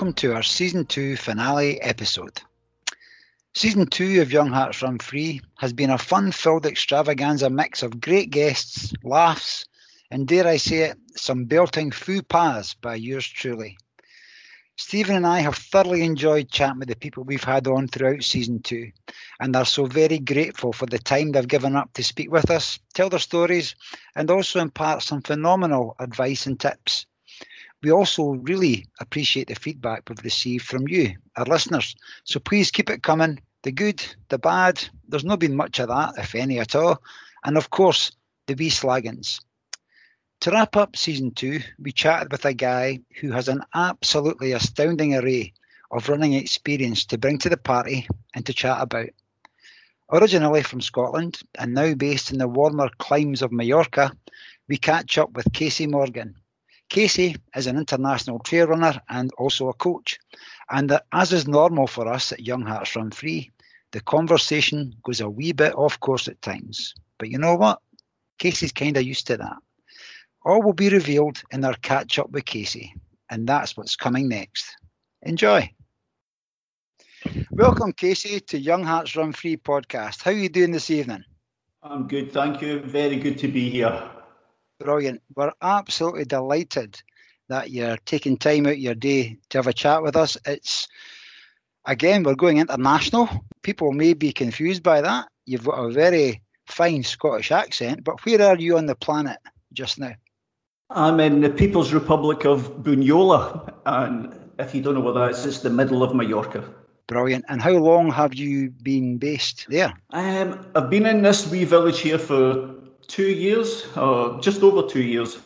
Welcome to our season two finale episode. Season two of Young Hearts Run Free has been a fun filled extravaganza mix of great guests, laughs, and dare I say it, some belting faux pas by yours truly. Stephen and I have thoroughly enjoyed chatting with the people we've had on throughout season two, and are so very grateful for the time they've given up to speak with us, tell their stories, and also impart some phenomenal advice and tips. We also really appreciate the feedback we've received from you, our listeners. So please keep it coming. The good, the bad, there's not been much of that, if any at all. And of course, the wee slaggins. To wrap up season two, we chatted with a guy who has an absolutely astounding array of running experience to bring to the party and to chat about. Originally from Scotland and now based in the warmer climes of Mallorca, we catch up with Casey Morgan. Casey is an international trail runner and also a coach. And as is normal for us at Young Hearts Run Free, the conversation goes a wee bit off course at times. But you know what? Casey's kind of used to that. All will be revealed in our catch up with Casey, and that's what's coming next. Enjoy. Welcome, Casey, to Young Hearts Run Free podcast. How are you doing this evening? I'm good, thank you. Very good to be here. Brilliant. We're absolutely delighted that you're taking time out your day to have a chat with us. It's again, we're going international. People may be confused by that. You've got a very fine Scottish accent, but where are you on the planet just now? I'm in the People's Republic of Bunyola, and if you don't know where that is, it's the middle of Mallorca. Brilliant. And how long have you been based there? Um, I've been in this wee village here for two years, or just over two years.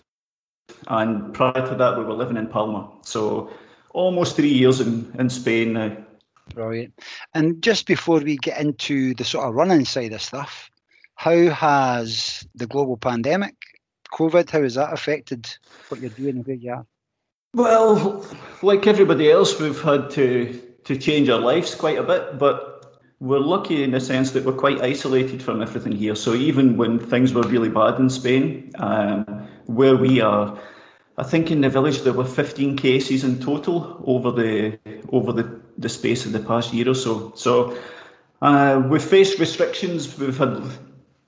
And prior to that, we were living in Palma. So almost three years in, in Spain now. Brilliant. And just before we get into the sort of running side of stuff, how has the global pandemic COVID, how has that affected what you're doing and where you are? Well, like everybody else, we've had to to change our lives quite a bit, but we're lucky in the sense that we're quite isolated from everything here. So even when things were really bad in Spain, um, where we are, I think in the village there were 15 cases in total over the over the, the space of the past year or so. So uh, we've faced restrictions. We've had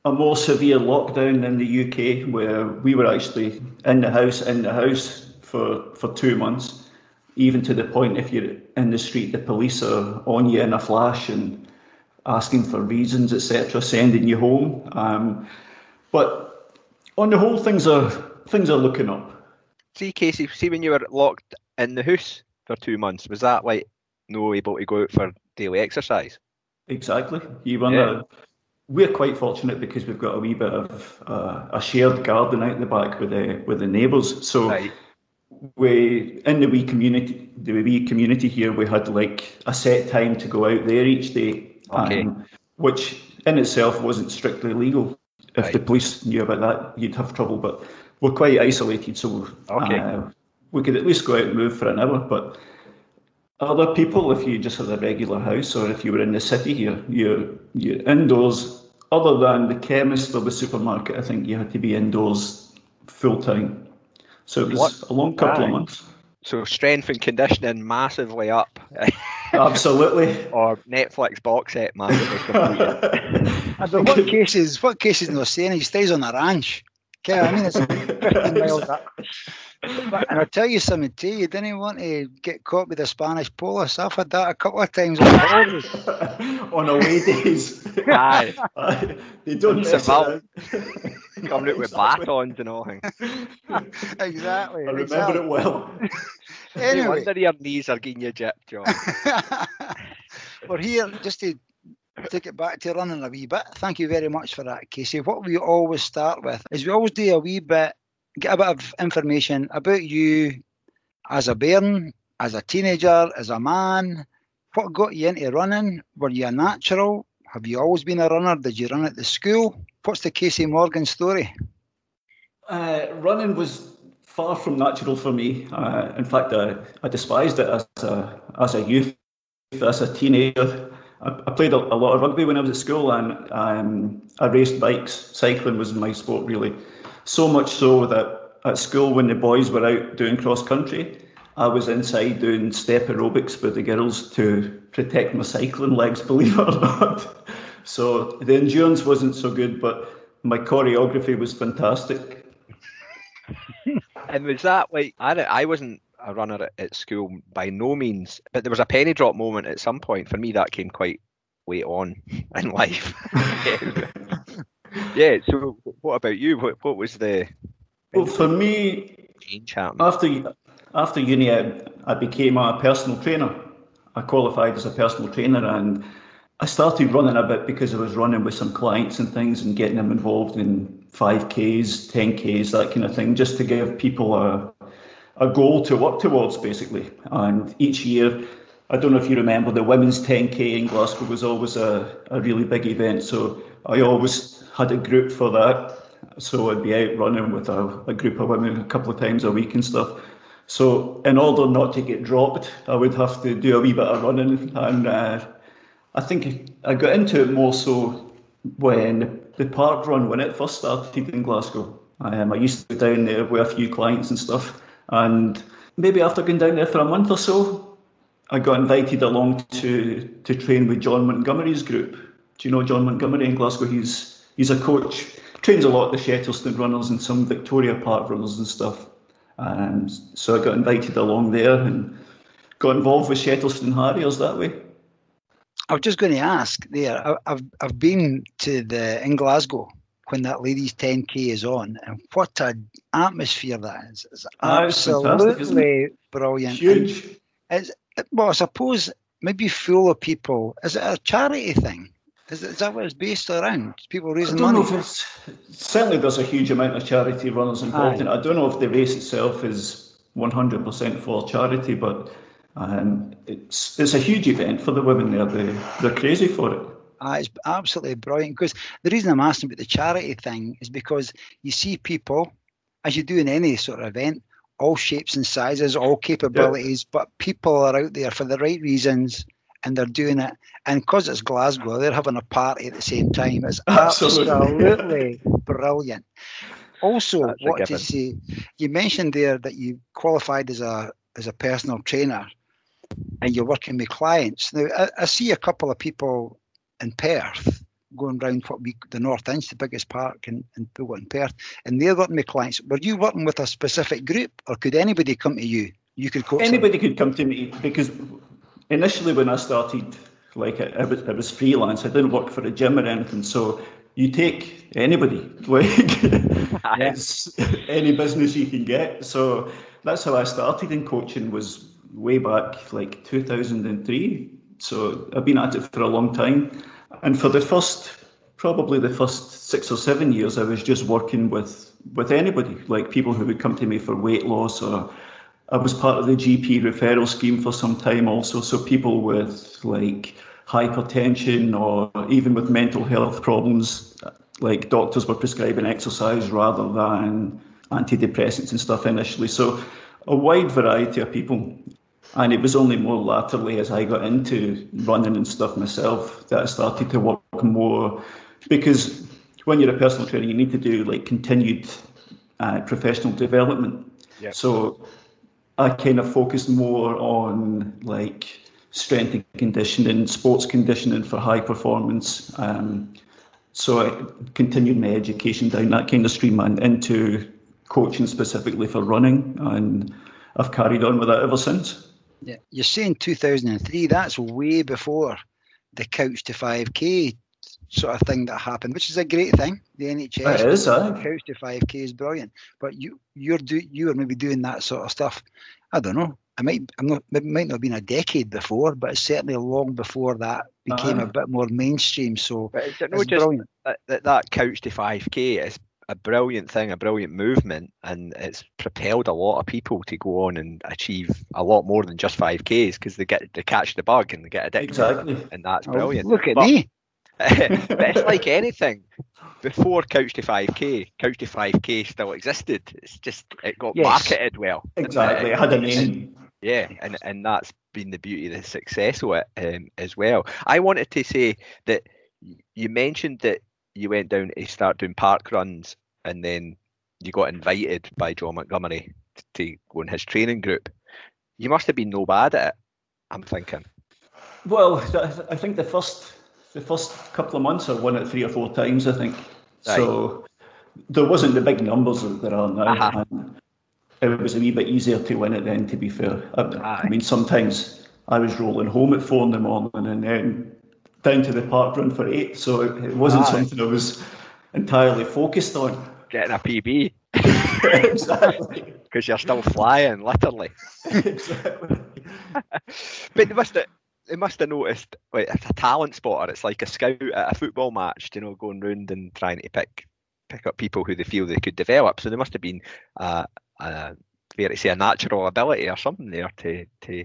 a more severe lockdown in the UK where we were actually in the house, in the house for, for two months, even to the point if you're in the street, the police are on you in a flash and asking for reasons, etc., sending you home. Um, but on the whole, things are things are looking up. See, Casey, see when you were locked in the house for two months, was that like no able to go out for daily exercise? Exactly. You run yeah we're quite fortunate because we've got a wee bit of uh, a shared garden out in the back with the with the neighbours. So right. we in the wee community, the wee community here, we had like a set time to go out there each day, okay. um, which in itself wasn't strictly legal. If right. the police knew about that, you'd have trouble. But we're quite isolated, so okay. uh, we could at least go out and move for an hour. But other people, if you just had a regular house or if you were in the city here, you're, you're indoors, other than the chemist or the supermarket, I think you had to be indoors full time. So it was what? a long couple of months. So strength and conditioning massively up. Absolutely. or Netflix box set massively completed. Ah, but what cases? What cases? No saying he stays on the ranch. Okay, I mean it's 15 miles up. But, and I'll tell you something too, you didn't want to get caught with the Spanish police. I've had that a couple of times on on away days. Aye. they don't mess about. Coming out with batons and all. exactly. I remember exactly. it well. anyway. No wonder your knees are getting you gypped, John. We're here just to take it back to running a wee bit. Thank you very much for that, Casey. What we always start with is we always do a wee bit get a bit of information about you as a bairn, as a teenager, as a man. What got you into running? Were you a natural? Have you always been a runner? Did you run at the school? What's the Casey Morgan story? Uh, running was far from natural for me. Uh, in fact, I, I despised it as a, as a youth, as a teenager. I, I played a, a, lot of rugby when I was at school and um, I raced bikes. Cycling was my sport, really. So much so that at school, when the boys were out doing cross country, I was inside doing step aerobics with the girls to protect my cycling legs, believe it or not. So the endurance wasn't so good, but my choreography was fantastic. and was that like I, I wasn't a runner at, at, school by no means, but there was a penny drop moment at some point. For me, that came quite late on in life. yeah. So, what about you? What, what was the? Well, for me, change happened after after uni. I, I became a personal trainer. I qualified as a personal trainer, and I started running a bit because I was running with some clients and things, and getting them involved in five Ks, ten Ks, that kind of thing, just to give people a a goal to work towards, basically. And each year, I don't know if you remember, the women's 10k in Glasgow was always a, a really big event. So I always had a group for that. So I'd be out running with a, a group of women a couple of times a week and stuff. So in order not to get dropped, I would have to do a wee bit of running. And uh, I think I got into it more so when the park run, when it first started in Glasgow. Um, I used to go down there with a few clients and stuff. And maybe after going down there for a month or so, I got invited along to to train with John Montgomery's group. Do you know John Montgomery in Glasgow? He's he's a coach, trains a lot of the Shettleston runners and some Victoria Park runners and stuff. And so I got invited along there and got involved with Shettleston Harriers that way. I was just going to ask there. I've I've been to the in Glasgow when that ladies 10k is on, and what an atmosphere that is! It's ah, absolutely brilliant. Huge. And it's well, I suppose maybe full of people. Is it a charity thing? Is, is that what it's based around? People raising money? certainly, there's a huge amount of charity runners involved in it. I don't know if the race itself is 100% for charity, but um, it's it's a huge event for the women there. They, they're crazy for it. Ah, it's absolutely brilliant because the reason I'm asking about the charity thing is because you see people, as you do in any sort of event, all shapes and sizes, all capabilities, yep. but people are out there for the right reasons and they're doing it. And because it's Glasgow, they're having a party at the same time. It's absolutely, absolutely brilliant. Also, That's what to say, you mentioned there that you qualified as a as a personal trainer and you're working with clients. Now, I, I see a couple of people in Perth going round what we the North Inch, the biggest park in, in in Perth, and they're working with clients. Were you working with a specific group, or could anybody come to you? You could coach anybody them? could come to me because initially when I started, like I, I, was, I was freelance. I didn't work for a gym or anything, so you take anybody, like any business you can get. So that's how I started in coaching. Was way back like 2003. So I've been at it for a long time. And for the first, probably the first six or seven years, I was just working with with anybody, like people who would come to me for weight loss, or I was part of the GP referral scheme for some time also. So people with like hypertension or even with mental health problems, like doctors were prescribing exercise rather than antidepressants and stuff initially. So a wide variety of people. And it was only more latterly as I got into running and stuff myself that I started to work more because when you're a personal trainer, you need to do like continued uh, professional development. Yep. So I kind of focused more on like strength and conditioning, sports conditioning for high performance. Um, so I continued my education down that kind of stream and into coaching specifically for running, and I've carried on with that ever since. Yeah, you're saying 2003. That's way before the couch to 5k sort of thing that happened, which is a great thing. The NHS it is, uh. couch to 5k is brilliant. But you you're do you are maybe doing that sort of stuff. I don't know. I might I'm not it might not have been a decade before, but it's certainly long before that became uh, a bit more mainstream. So it's, it's brilliant. That, that couch to 5k is a brilliant thing, a brilliant movement, and it's propelled a lot of people to go on and achieve a lot more than just five Ks because they get they catch the bug and they get addicted, exactly. and that's oh, brilliant. Oh, look at but, me. but it's like anything. Before Couch to 5K, Couch to 5K still existed. It's just it got yes. marketed well. Exactly, it had a name. Yeah, and and that's been the beauty of the success of it um, as well. I wanted to say that you mentioned that you went down to start doing park runs, and then you got invited by John Montgomery to go in his training group. you must have been no bad at it. I'm thinking. Well, I think the first the first couple of months I won it three or four times. I think right. so. There wasn't the big numbers that there are now. Uh-huh. it was a wee bit easier to win it then. To be fair, I, I mean sometimes I was rolling home at four in the morning and then down to the park run for eight. So it, it wasn't something I was entirely focused on. Getting a PB. exactly. Because you're still flying, literally. exactly. but must have, they must have noticed, like, it's a talent spotter. It's like a scout at a football match, you know, going round and trying to pick pick up people who they feel they could develop. So there must have been, uh, uh, fair to say, a natural ability or something there to to.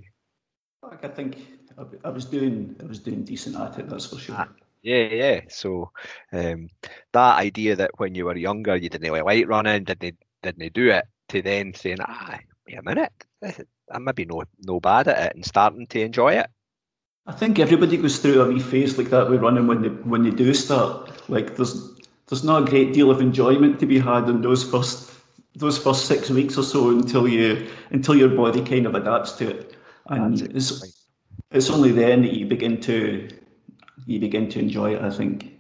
I think I was doing I was doing decent at it. That's for sure. Ah, yeah, yeah. So um, that idea that when you were younger you didn't really like running, didn't didn't do it, to then saying, ah, wait a minute, I'm maybe no no bad at it, and starting to enjoy it. I think everybody goes through a wee phase like that with running when they when they do start. Like there's there's not a great deal of enjoyment to be had in those first those first six weeks or so until you until your body kind of adapts to it. And it's it's only then that you begin to you begin to enjoy it. I think.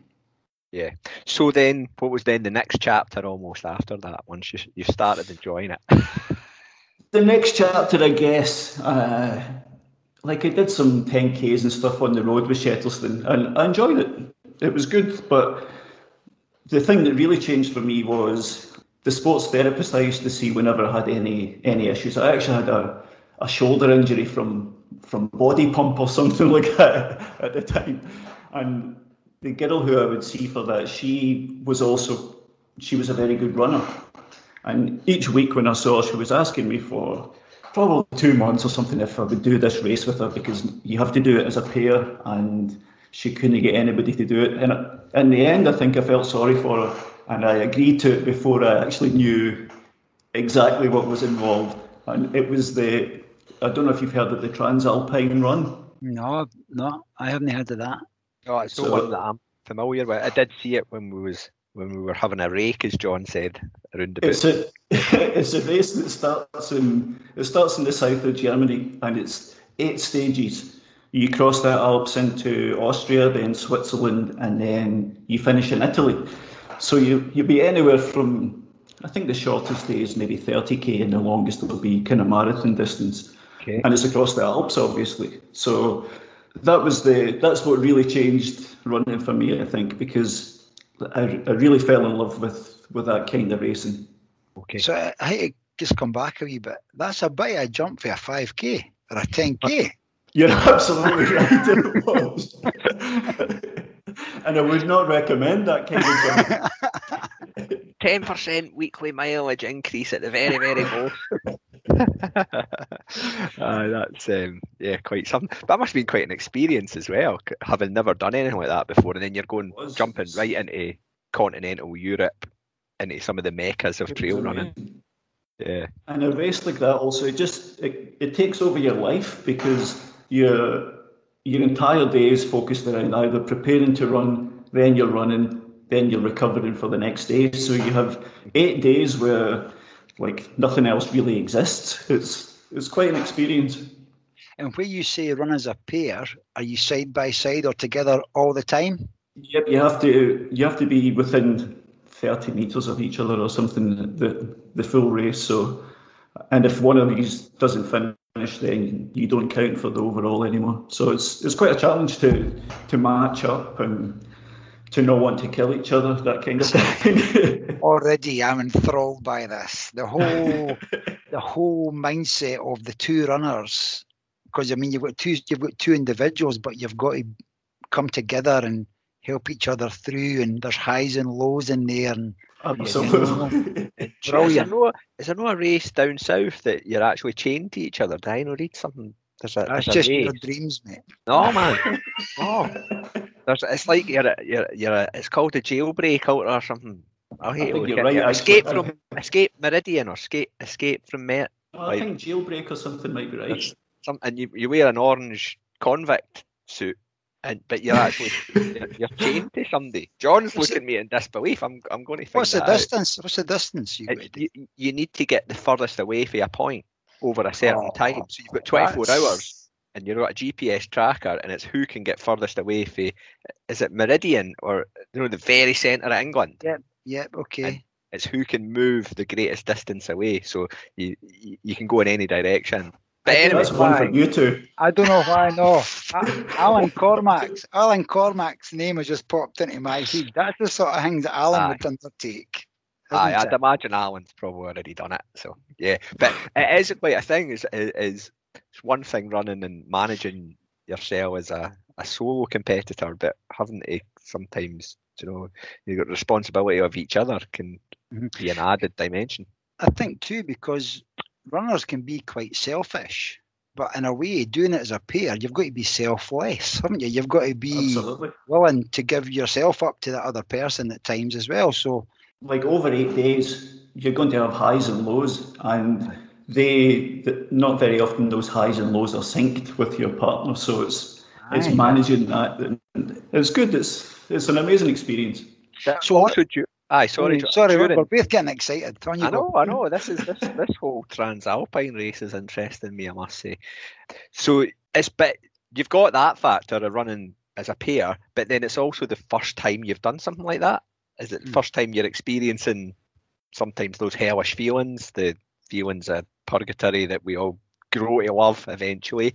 Yeah. So then, what was then the next chapter almost after that? Once you you started enjoying it. the next chapter, I guess. Uh, like I did some 10Ks and stuff on the road with Shettleston, and I enjoyed it. It was good, but the thing that really changed for me was the sports therapist I used to see whenever I had any any issues. I actually had a, a shoulder injury from from body pump or something like that at the time. And the girl who I would see for that, she was also she was a very good runner. And each week when I saw her, she was asking me for probably two months or something if I would do this race with her because you have to do it as a pair and she couldn't get anybody to do it. And in the end, I think I felt sorry for her and I agreed to it before I actually knew exactly what was involved. And it was the I don't know if you've heard of the Transalpine Run. No, no, I haven't heard of that. Oh, it's so, one that I'm familiar with. I did see it when we was when we were having a rake, as John said, around the. It's a it's a race that starts in it starts in the south of Germany, and it's eight stages. You cross the Alps into Austria, then Switzerland, and then you finish in Italy. So you you'll be anywhere from I think the shortest day is maybe 30k, and the longest will be kind of marathon distance. Okay. And it's across the Alps, obviously. So that was the that's what really changed running for me, I think, because I, I really fell in love with with that kind of racing. Okay. So I, I just come back a wee bit. That's a bit of a jump for a five k or a ten k. You're absolutely right. It was. and I would not recommend that kind of jump. Ten percent weekly mileage increase at the very, very most. Uh, that's um, yeah, quite something. That must have been quite an experience as well, having never done anything like that before, and then you're going jumping right into continental Europe, into some of the meccas of trail running. Yeah, and a race like that also it just it, it takes over your life because your your entire day is focused around either preparing to run, then you're running, then you're recovering for the next day. So you have eight days where like nothing else really exists. It's it's quite an experience. And when you say run as a pair, are you side by side or together all the time? Yep, you have to you have to be within thirty meters of each other or something the the full race. So, and if one of these doesn't finish, then you don't count for the overall anymore. So it's it's quite a challenge to to match up and to not want to kill each other, that kind of thing. Already, I'm enthralled by this. The whole, the whole mindset of the two runners, because I mean, you've got two, you've got two individuals, but you've got to come together and help each other through, and there's highs and lows in there, and Absolutely. You know, is, there no, is there no a race down south that you're actually chained to each other? Did I know read something? There's a, That's just your dreams, mate. No, man. oh. There's, it's like you're a, you're, you're a, it's called a jailbreak out or something. I hate I you're right, escape from escape Meriden or escape escape from Met. Oh, I think jailbreak or something might be right. Some, and you, you wear an orange convict suit, and but you're actually you're, you're, chained to somebody. John's What's looking at me in disbelief. I'm I'm going to. What's the out. distance? What's the distance you, you? You need to get the furthest away for a point. over a certain Oh, time. So you've got 24 hours and you've got a GPS tracker and it's who can get furthest away for, is it Meriden or, you know, the very centre of England? Yep, yep, okay. It's who can move the greatest distance away. So you, you, you can go in any direction. But I anyway, That's one for you two. I don't know why. No, Alan Cormac's Alan Cormac's name has just popped into my head. That's the sort of things that Alan Aye. would undertake. Aye, isn't I'd it? imagine Alan's probably already done it. So yeah, but it is quite a thing. Is is, is it's one thing running and managing yourself as a, a solo competitor, but having to sometimes you know you've got responsibility of each other can Mhm. be an added dimension. I think too because runners can be quite selfish, but in a way, doing it as a pair, you've got to be selfless, haven't you? You've got to be Absolutely. willing to give yourself up to that other person at times as well. So Like over eight days, you're going to have highs and lows, and they th- not very often those highs and lows are synced with your partner. So it's it's managing that. And it's good. It's it's an amazing experience. So what- also, du- aye, sorry, sorry, sorry, we're, we're both getting excited. On you I go. know, I know. This is this this whole Transalpine race is interesting me, I must say. So it's but you've got that factor of running as a pair, but then it's also the first time you've done something like that. Is it the Mm. first time you're experiencing sometimes those hellish feelings, the feelings of purgatory that we all grow to love eventually,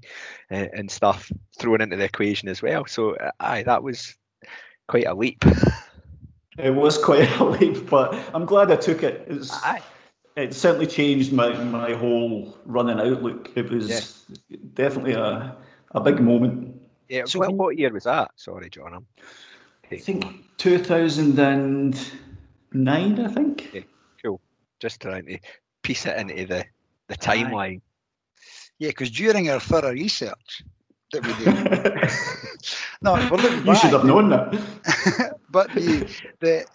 uh, and stuff thrown into the equation as well. So aye, that was quite a leap. It was quite a leap, but I'm glad I took it. It's, aye. it certainly changed my, my whole running outlook. It was definitely a, a big moment. Yeah. So what, what year was that? Sorry, John. I'm I think 2009, I think. Cool. Just trying to piece it into the the Aye. timeline. Yeah, because during our thorough research that we do, no, we're looking you should have known that. but the, the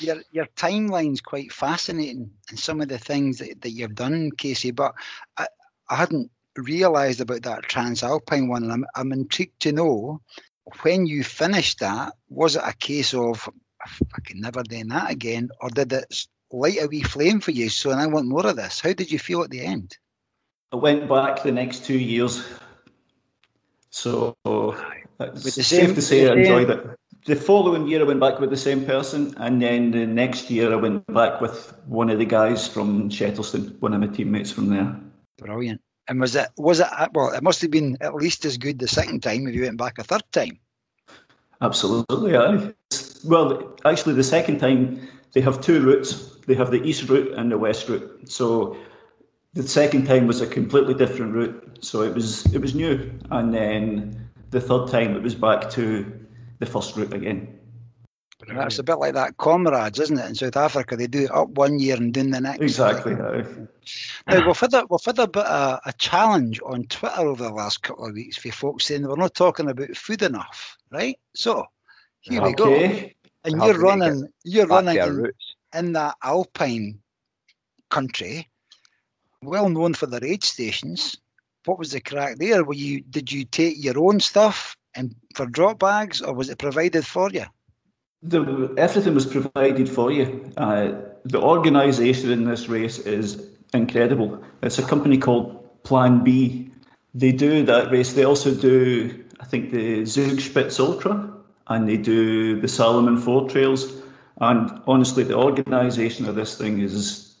your your timeline's quite fascinating and some of the things that, that you've done, Casey. But I, I hadn't realised about that Transalpine one, and I'm I'm intrigued to know when you finished that. Was it a case of I can never do that again, or did it light a wee flame for you? So, and I want more of this. How did you feel at the end? I went back the next two years. So it's safe same- to say I enjoyed it. The following year I went back with the same person, and then the next year I went back with one of the guys from Shettleston, one of my teammates from there. Brilliant. And was it was it well? It must have been at least as good the second time if you went back a third time. Absolutely, aye. Well, actually, the second time they have two routes. They have the east route and the west route. So the second time was a completely different route. So it was it was new, and then the third time it was back to the first route again. That's a bit like that comrades, isn't it? In South Africa, they do it up one year and doing the next. Exactly. aye. Now we've had a, we've had a bit of a challenge on Twitter over the last couple of weeks for folks saying we're not talking about food enough, right? So here we go. Okay. And How you're can we get running, you're Back to running our in, that alpine country, well known for their aid stations. What was the crack there? Were you did you take your own stuff and for drop bags, or was it provided for you? The, everything was provided for you. Uh, the organisation in this race is incredible. It's a company called Plan B. They do that race. They also do, I think, the Zugspitze Ultra, and they do the Salomon Four Trails. And honestly, the organisation of this thing is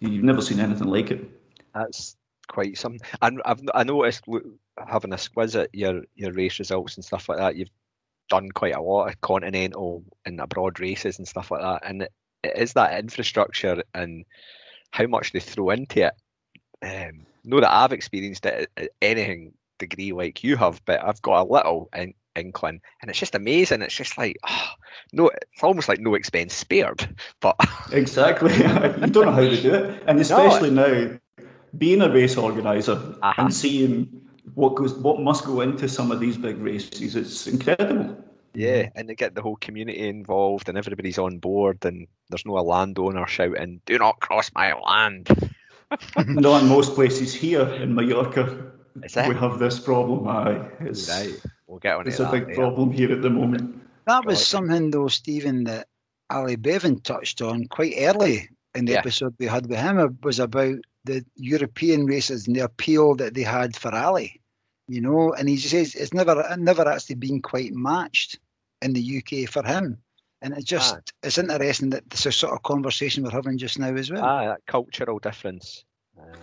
you've never seen anything like it. That's quite something. And I've I noticed having a squiz at your your race results and stuff like that. You've done quite a lot of continental and abroad races and stuff like that. And it, it is that infrastructure and how much they throw into it. Um, know that I've experienced it at anything degree like you have, but I've got a little in, and it's just amazing. It's just like, oh, no, it's almost like no expense spared. But Exactly. you don't know how to do it, and especially now, being a race organizer Uh-huh. and seeing what goes, what must go into some of these big races, it's incredible. Yeah, and they get the whole community involved and everybody's on board and there's no a landowner shouting, Do not cross my land. Not in most places here in Mallorca, we have this problem. Aye, it's, Right. We'll get on it's a that big later. problem here at the moment. That was something though, Stephen, that Ali Bevan touched on quite early in the Yeah. episode we had with him. It was about the European races and the appeal that they had for Ali, you know, and he says it's never never actually been quite matched in the UK for him. And it just ah. it's interesting that this is sort of conversation we're having just now as well. Ah, that cultural difference.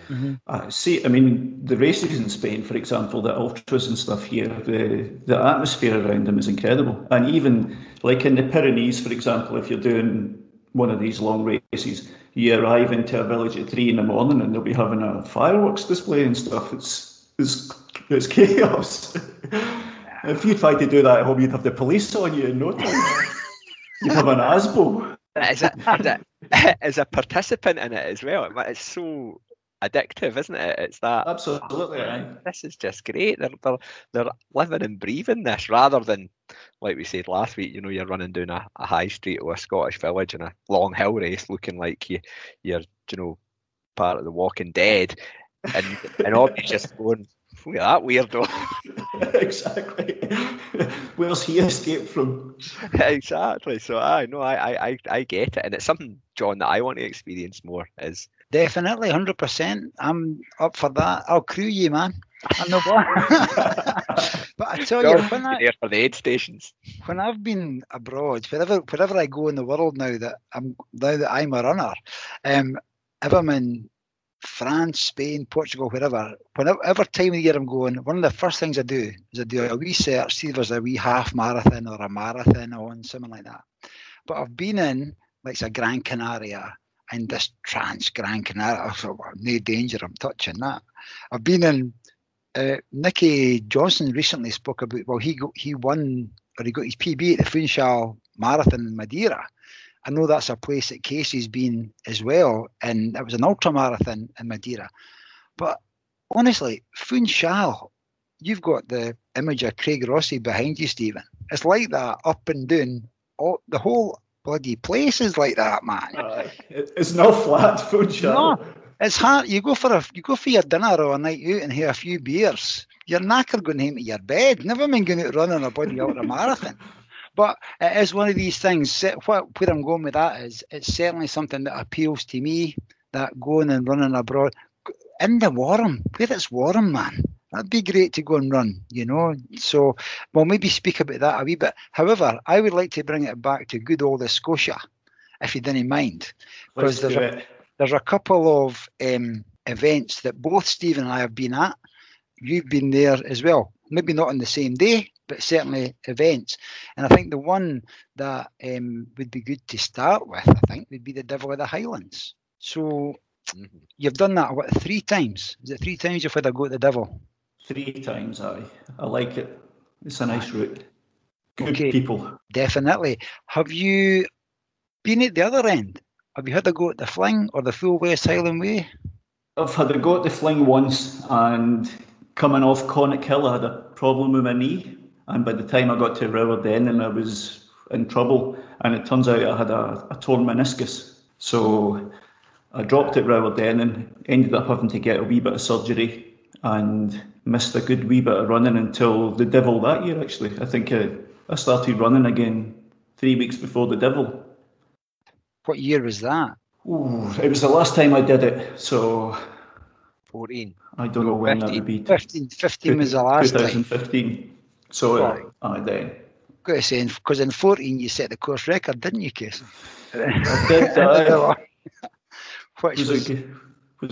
Mm-hmm. Uh, see, I mean, the races in Spain, for example, the ultras and stuff here, the the atmosphere around them is incredible. And even like in the Pyrenees, for example, if you're doing one of these long races, you arrive into a village at three in the morning and they'll be having a fireworks display and stuff. It's it's it's chaos. if you tried to do that at home, you'd have the police on you in no time. you'd have an ASBO. As a, as, a, as a participant in it as well, it's so addictive, isn't it? It's that absolutely. Oh, this is just great. They're, they're they're living and breathing this rather than like we said last week. You know, you're running down a, a high street or a Scottish village in a long hill race, looking like you you're you know part of the Walking Dead, and and all just going. Look at that weirdo. exactly. Where's he escaped from? exactly. So I know I, I I get it, and it's something, John, that I want to experience more. Is Definitely, hundred percent. I'm up for that. I'll crew you, man. I know what. but I tell you, when I, there for the aid stations. When I've been abroad, wherever wherever I go in the world now that I'm now that I'm a runner, um, if I'm in France, Spain, Portugal, wherever, whenever time of the year I'm going, one of the first things I do is I do a wee search, see if there's a wee half marathon or a marathon on, something like that. But I've been in like a Gran Canaria in this trans Gran Canaria. I thought, well, no danger, I'm touching that. I've been in. Uh, Nicky Johnson recently spoke about. Well, he got, he won or he got his PB at the Funchal Marathon in Madeira. I know that's a place that Casey's been as well, and it was an ultra marathon in Madeira. But honestly, Funchal, you've got the image of Craig Rossie behind you, Stephen. It's like that up and down. All, the whole bloody places like that, man. Uh, it's no flat food, shop. No, it's hard. You go for a you go for your dinner or a night out and have a few beers. You're knackered going home to your bed. Never mind going out running a body out a marathon. But it is one of these things. What where I'm going with that is it's certainly something that appeals to me. That going and running abroad in the warm, where it's warm, man that'd be great to go and run, you know. So we'll maybe speak about that a wee bit. However, I would like to bring it back to good old Scotia, if you didn't mind, because there's a, there's a couple of um, events that both Steve and I have been at. You've been there as well, maybe not on the same day, but certainly events. And I think the one that um, would be good to start with, I think, would be the Devil of the Highlands. So mm-hmm. you've done that what three times? Is it three times you've had a go at the Devil? Three times, I. I like it. It's a nice route. Good okay, people. Definitely. Have you been at the other end? Have you had a go at the Fling or the full West Highland Way? I've had a go at the Fling once, and coming off Conic Hill, I had a problem with my knee. And by the time I got to Rowardennan, I was in trouble. And it turns out I had a, a torn meniscus. So I dropped at Rowardennan, ended up having to get a wee bit of surgery and missed a good wee bit of running until the Devil that year. Actually, I think I, I started running again three weeks before the Devil. What year was that? Ooh, it was the last time I did it. So 14. I don't know when 15, that would be. 15, 15 was the last 2015. Time. So right. uh, then. Got to say, because in 14 you set the course record, didn't you, Casey? I did. Uh, Which was, was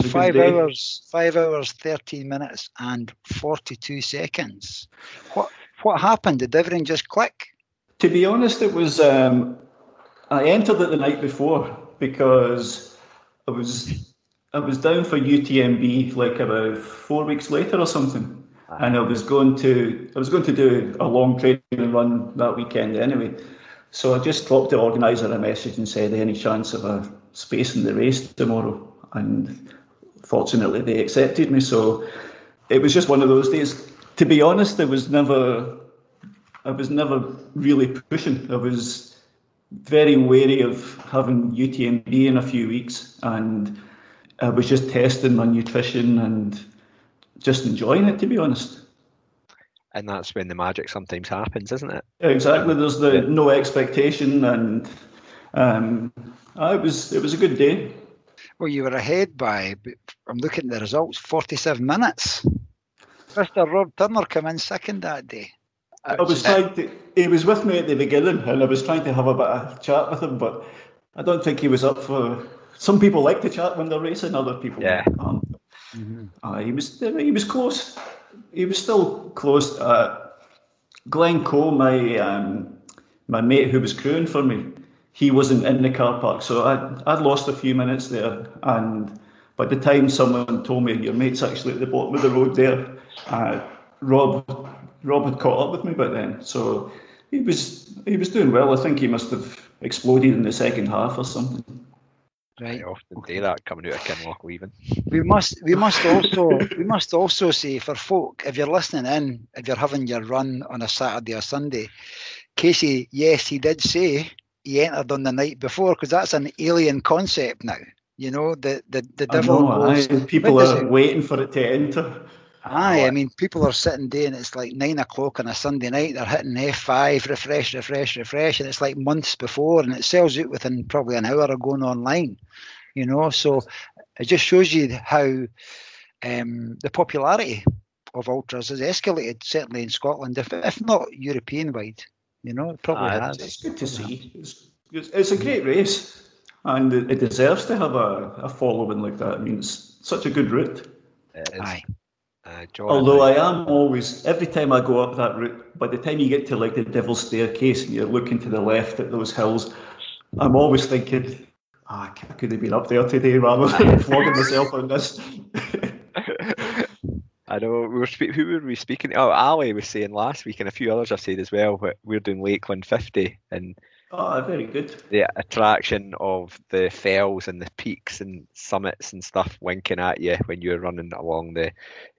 five hours, five hours, thirteen minutes, and forty-two seconds. What what happened? Did everything just click? To be honest, it was. Um, I entered it the night before because I was I was down for UTMB like about four weeks later or something, and I was going to I was going to do a long training run that weekend anyway. So I just dropped the organizer a message and said, "Any chance of a space in the race tomorrow?" And fortunately they accepted me. So it was just one of those days. To be honest, I was never, I was never really pushing. I was very wary of having UTMB in a few weeks, and I was just testing my nutrition and just enjoying it. To be honest. And that's when the magic sometimes happens, isn't it? Exactly. There's the no expectation, and um, it was it was a good day. Well, you were ahead by, I'm looking at the results, 47 minutes. Mr. Rob Turner came in second that day. I was trying to. He was with me at the beginning, and I was trying to have a bit of chat with him, but I don't think he was up for. Some people like to chat when they're racing, other people Yeah. aren't. Mm-hmm. Uh, he was he was close. He was still close. Uh, Glenn Cole, my um, my mate who was crewing for me, he wasn't in the car park, so I I'd lost a few minutes there. And by the time someone told me your mate's actually at the bottom of the road there, uh, Rob Rob had caught up with me by then, so he was he was doing well. I think he must have exploded in the second half or something. Right. I often do that coming out of Kinlochleven. We must we must also we must also say for folk, if you're listening in, if you're having your run on a Saturday or Sunday, Casey, yes, he did say he entered on the night before because that's an alien concept now. You know, the the, the I devil know, goes. aye, people are it- waiting for it to enter. Aye, I mean, people are sitting there and it's like nine o'clock on a Sunday night. They're hitting F5, refresh, refresh, refresh, and it's like months before, and it sells out within probably an hour of going online. You know, so it just shows you how um, the popularity of ultras has escalated, certainly in Scotland, if, if not European wide. You know, it probably Aye, has. It's good to see. It's, it's, it's a great race, and it, it deserves to have a, a following like that. I mean, it's such a good route. Aye. Uh, Although I, I am always, every time I go up that route, by the time you get to like the Devil's Staircase and you're looking to the left at those hills, I'm always thinking, ah, I could have been up there today rather than flogging myself on this. I know we were spe- who were we speaking? to? Oh, Ali was saying last week, and a few others have said as well. But we're doing Lakeland 50, and Ah, very good. the attraction of the fells and the peaks and summits and stuff winking at you when you're running along the,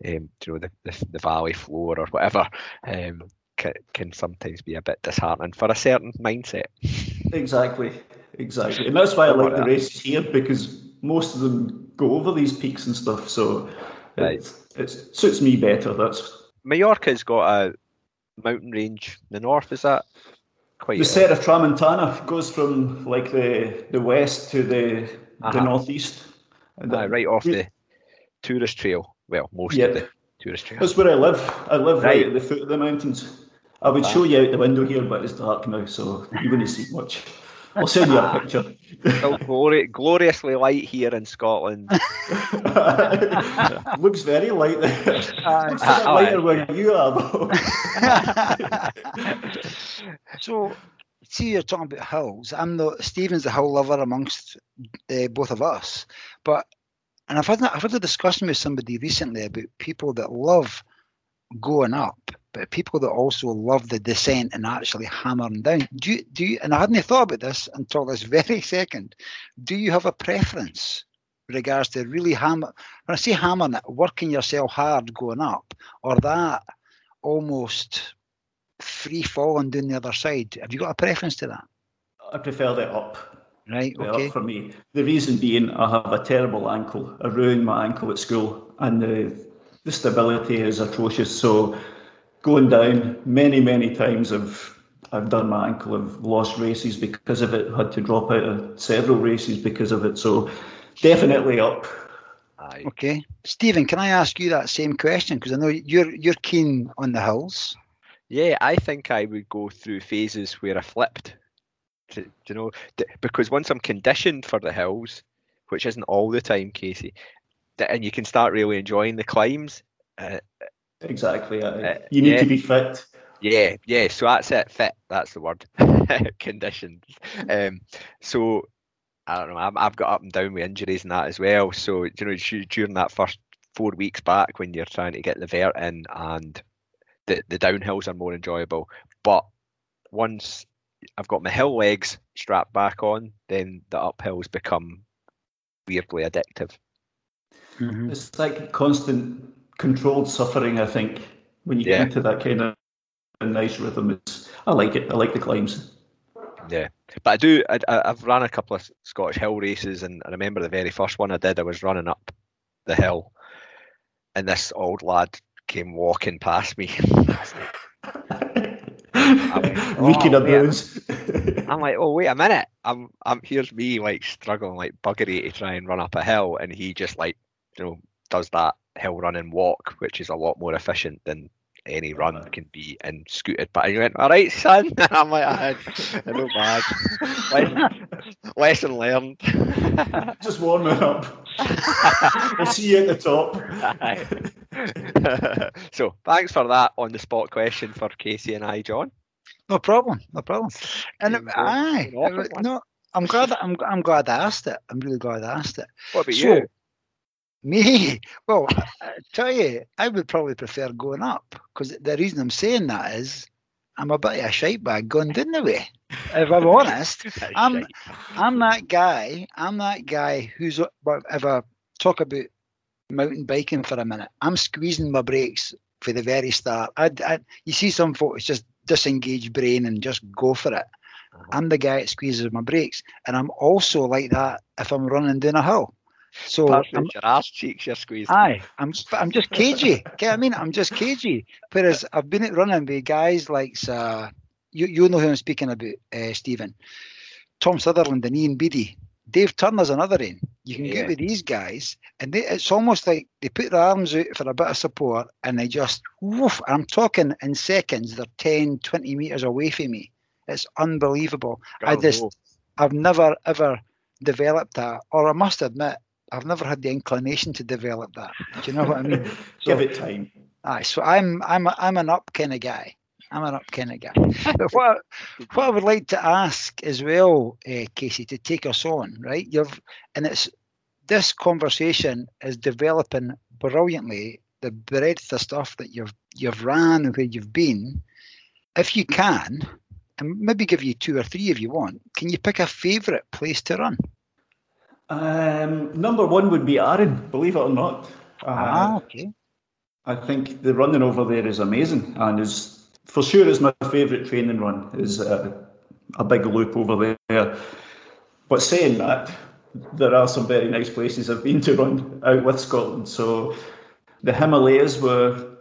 um, you know, the, the, the valley floor or whatever, um, can, can sometimes be a bit disheartening for a certain mindset. Exactly, exactly, and that's why I like the races here because most of them go over these peaks and stuff. So. It, it suits me better. That's Mallorca's got a mountain range in the north. Is that quite? the uh, Serra de Tramuntana goes from like the the west to the the Uh-huh. northeast. And aye, that- right off the tourist trail. Well, most Yep. of the tourist trail. That's where I live. I live right, Right. at the foot of the mountains. I would show you out the window here, but it's dark now, so you wouldn't see much. I'll send you a picture. Still glori- gloriously light here in Scotland. Looks very light there. Looks a Aye. bit lighter where you are, though. so, see, you're talking about hills. I'm not Stephen's a hill lover amongst uh, both of us, but and I've had I've had a discussion with somebody recently about people that love going up, but people that also love the descent and actually hammering down. Do you, do you, and I hadn't thought about this until this very second. Do you have a preference with regards to really hammer? When I say hammering it, working yourself hard going up, or that almost free falling down the other side. Have you got a preference to that? I prefer the up. Right. Okay. up for me. The reason being, I have a terrible ankle. I ruined my ankle at school, and the the stability is atrocious. So going down many, many times, I've I've done my ankle. I've lost races because of it. Had to drop out of several races because of it. So definitely up. Aye. Okay. Stephen, can I ask you that same question? Because I know you're you're keen on the hills. Yeah, I think I would go through phases where I flipped. To, do you know, d- because once I'm conditioned for the hills, which isn't all the time, Casey, th- and you can start really enjoying the climbs. Uh, Exactly. Uh, you need yeah. to be fit. yeah, yeah. So that's it. Fit. That's the word. conditioned. Um, so I don't know. I've, I've got up and down with injuries and that as well. So you know, during that first four weeks back when you're trying to get the vert in and the the downhills are more enjoyable, but once I've got my hill legs strapped back on, then the uphills become weirdly addictive. Mm-hmm. It's like constant controlled suffering. I think when you Yeah. get into that kind of nice rhythm, it's I like it. I like the climbs. Yeah, but I do. I, I've run a couple of Scottish hill races, and I remember the very first one I did. I was running up the hill, and this old lad came walking past me. I went, Reeking "Oh, of man." booze. I'm like, oh wait a minute. I'm I'm here's me like struggling like buggery to try and run up a hill, and he just like you know does that hill run and walk, which is a lot more efficient than any run can be and scooted. But he went, all right, son. And I'm like, I, I know bad. lesson, lesson learned. Just warming up. we'll see you at the top. so thanks for that on the spot question for Casey and I, John. No problem, no problem. And aye, no, I'm glad. I'm I'm glad I asked it. I'm really glad I asked it. What about so, you? Me? Well, I tell you, I would probably prefer going up because the reason I'm saying that is I'm a bit of a shite bag going down the way. If I'm honest, I'm I'm that guy. I'm that guy who's if I talk about mountain biking for a minute, I'm squeezing my brakes for the very start. I, I you see some folks just disengage brain and just go for it. Uh-huh. I'm the guy that squeezes my brakes, and I'm also like that if I'm running down a hill. So I'm, your ass cheeks you're squeezing. Aye, I'm I'm just cagey. okay, I mean I'm just cagey. Whereas I've been at running with guys like uh, you you know who I'm speaking about, uh, Stephen, Tom Sutherland and Ian Beattie. Dave Turner's another one. You can yeah. get with these guys, and they, it's almost like they put their arms out for a bit of support, and they just woof. I'm talking in seconds. They're 10, 20 meters away from me. It's unbelievable. I just, I've never ever developed that, or I must admit, I've never had the inclination to develop that. Do you know what I mean? So, Give it time. Aye, so I'm I'm a, I'm an up kind of guy. I'm an up kind of guy. but what what I would like to ask as well, uh, Casey, to take us on, right? You've and it's this conversation is developing brilliantly. The breadth of stuff that you've you've ran and where you've been. If you can, and maybe give you two or three if you want, can you pick a favourite place to run? Um, number one would be Arran, believe it or not. Ah, uh, okay. I think the running over there is amazing and is for sure is my favourite training run. Is uh, a big loop over there. But saying that, there are some very nice places I've been to run out with Scotland. So the Himalayas were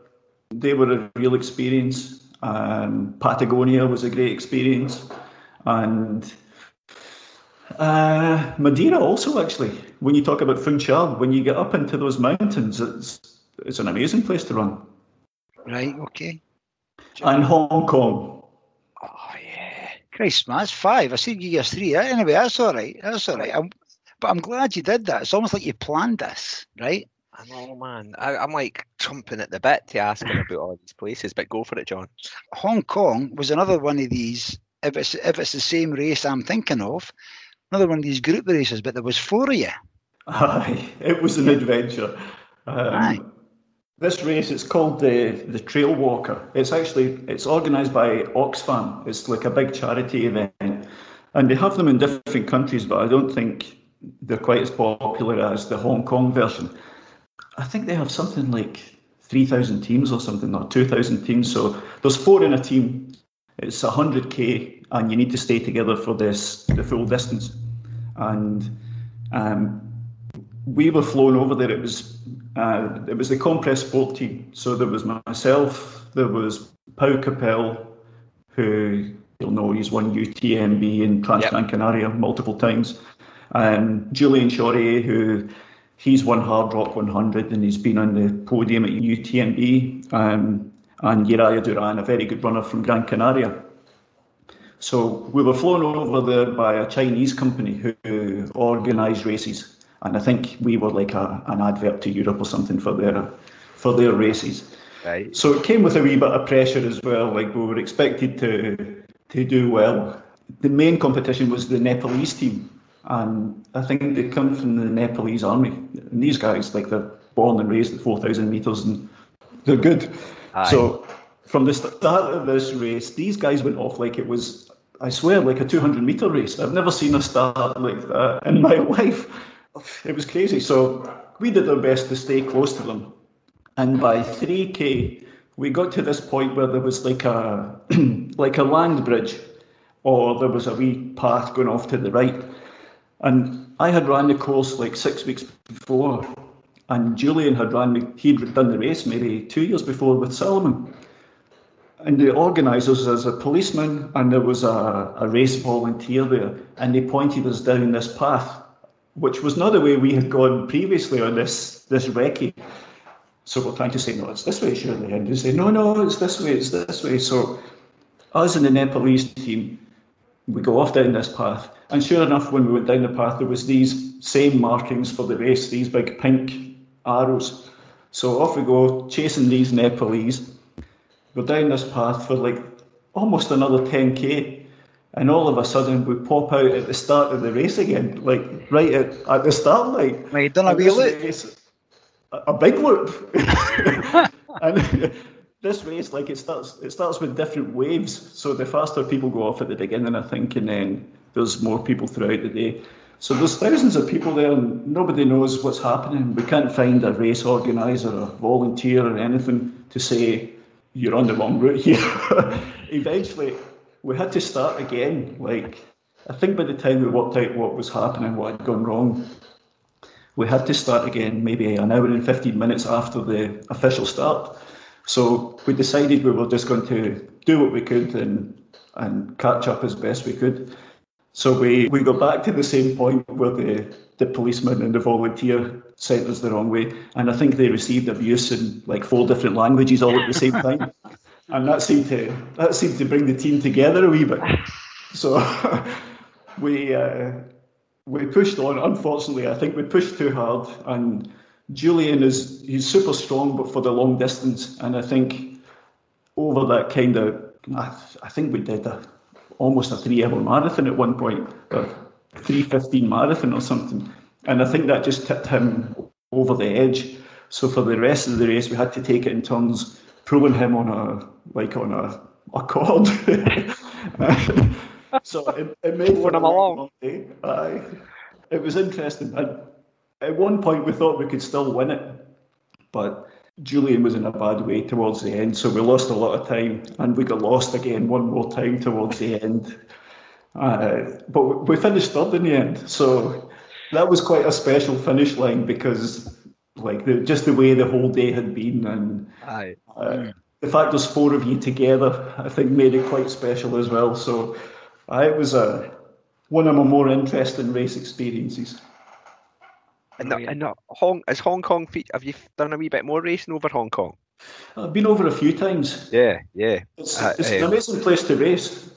they were a real experience. Um, Patagonia was a great experience, and uh, Madeira also, actually, when you talk about Funchal, when you get up into those mountains, it's it's an amazing place to run. Right. Okay. And Hong Kong. Oh yeah, Christ, man, that's five. I said you guys three. Anyway, that's all right. That's all right. I'm, but I'm glad you did that. It's almost like you planned this, right? I know, man. I, am like chomping at the bit to ask him about all these places, but go for it, John. Hong Kong was another one of these. If it's if it's the same race I'm thinking of, another one of these group races, but there was four of you. Aye, it was an adventure. Um, Aye. This race, it's called the the Trail Walker. It's actually it's organised by Oxfam. It's like a big charity event, and they have them in different countries, but I don't think they're quite as popular as the Hong Kong version. I think they have something like three thousand teams or something, or two thousand teams. So there's four in a team. It's a hundred k and you need to stay together for this the full distance. And um, we were flown over there. It was uh, it was the Compressport team. So there was myself, there was Pau Capell, who you'll know he's won UTMB in Trans Gran Canaria multiple times. Um, Julien Chorier, who he's won Hardrock 100 and he's been on the podium at UTMB. Um, and Yeray Duran, a very good runner from Gran Canaria. So we were flown over there by a Chinese company who organised races, and I think we were like a, an advert to Europe or something for their for their races. Right. So it came with a wee bit of pressure as well. Like we were expected to to do well. The main competition was the Nepalese team, and I think they come from the Nepalese army. And these guys, like they're born and raised at four thousand meters, and they're good. Aye. So from the start of this race, these guys went off like it was, I swear, like a 200 meter race. I've never seen a start like that in my life. It was crazy. So we did our best to stay close to them. And by 3K, we got to this point where there was like a like a land bridge, or there was a wee path going off to the right. And I had ran the course like six weeks before, and Julien had ran. He'd done the race maybe two years before with Salomon and the organisers was a policeman and there was a, a race volunteer there, and they pointed us down this path, which was not the way we had gone previously on this this recce. So we're trying to say, no, it's this way, surely. And they say, no, no, it's this way, it's this way. So us and the Nepalese team, we go off down this path. And sure enough, when we went down the path, there was these same markings for the race, these big pink arrows. So off we go, chasing these Nepalese. We're down this path for like almost another 10k. And all of a sudden, we pop out at the start of the race again, like right at, at the start line. Well, you done a wee loop. a, a big loop. and this race, like it starts, it starts with different waves. So the faster people go off at the beginning, I think, and then there's more people throughout the day. So there's thousands of people there, and nobody knows what's happening. We can't find a race organizer or volunteer or anything to say you're on the wrong route here. Eventually, we had to start again. Like, I think by the time we worked out what was happening, what had gone wrong, we had to start again maybe an hour and 15 minutes after the official start. So we decided we were just going to do what we could and, and catch up as best we could. So we, we go back to the same point where the, the policeman and the volunteer sent us the wrong way. And I think they received abuse in like four different languages all at the same time. and that seemed to that seemed to bring the team together a wee bit. So we uh, we pushed on. Unfortunately, I think we pushed too hard. And Julien is he's super strong, but for the long distance. And I think over that kind of I, I think we did a almost a three hour marathon at one point, or 315 marathon or something. And I think that just tipped him over the edge. So for the rest of the race, we had to take it in turns, pulling him on a like on a, a cord. so it, it made for him along. Day. Aye. It was interesting. At one point, we thought we could still win it, but Julien was in a bad way towards the end, so we lost a lot of time, and we got lost again one more time towards the end. Uh, but we finished third in the end, so that was quite a special finish line because, like, the, just the way the whole day had been, and uh, the fact there's four of you together, I think, made it quite special as well. So, uh, it was a one of my more interesting race experiences. And, the, and the Hong is Hong Kong. Have you done a wee bit more racing over Hong Kong? I've been over a few times. Yeah, yeah. It's, uh, it's um, an amazing place to race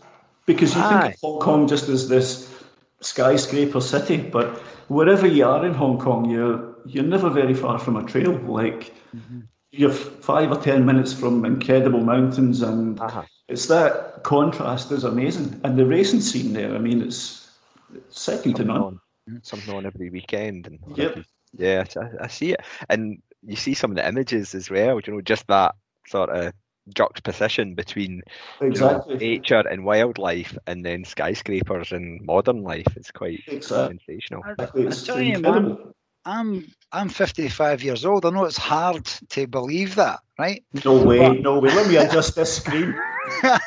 because you aye. think of Hong Kong just as this skyscraper city, but wherever you are in Hong Kong, you're you're never very far from a trail. Like mm-hmm. you're five or ten minutes from incredible mountains, and uh-huh. it's that contrast is amazing. And the racing scene there, I mean, it's, it's second to none. On something on every weekend. And yep. yeah, I, I, see it, and you see some of the images as well. You know, just that sort of juxtaposition between exactly. you know, nature and wildlife, and then skyscrapers and modern life. It's quite exactly. sensational. It's incredible. I'm I'm 55 years old. I know it's hard to believe that, right? No way, but, no way. Let me adjust this screen. Got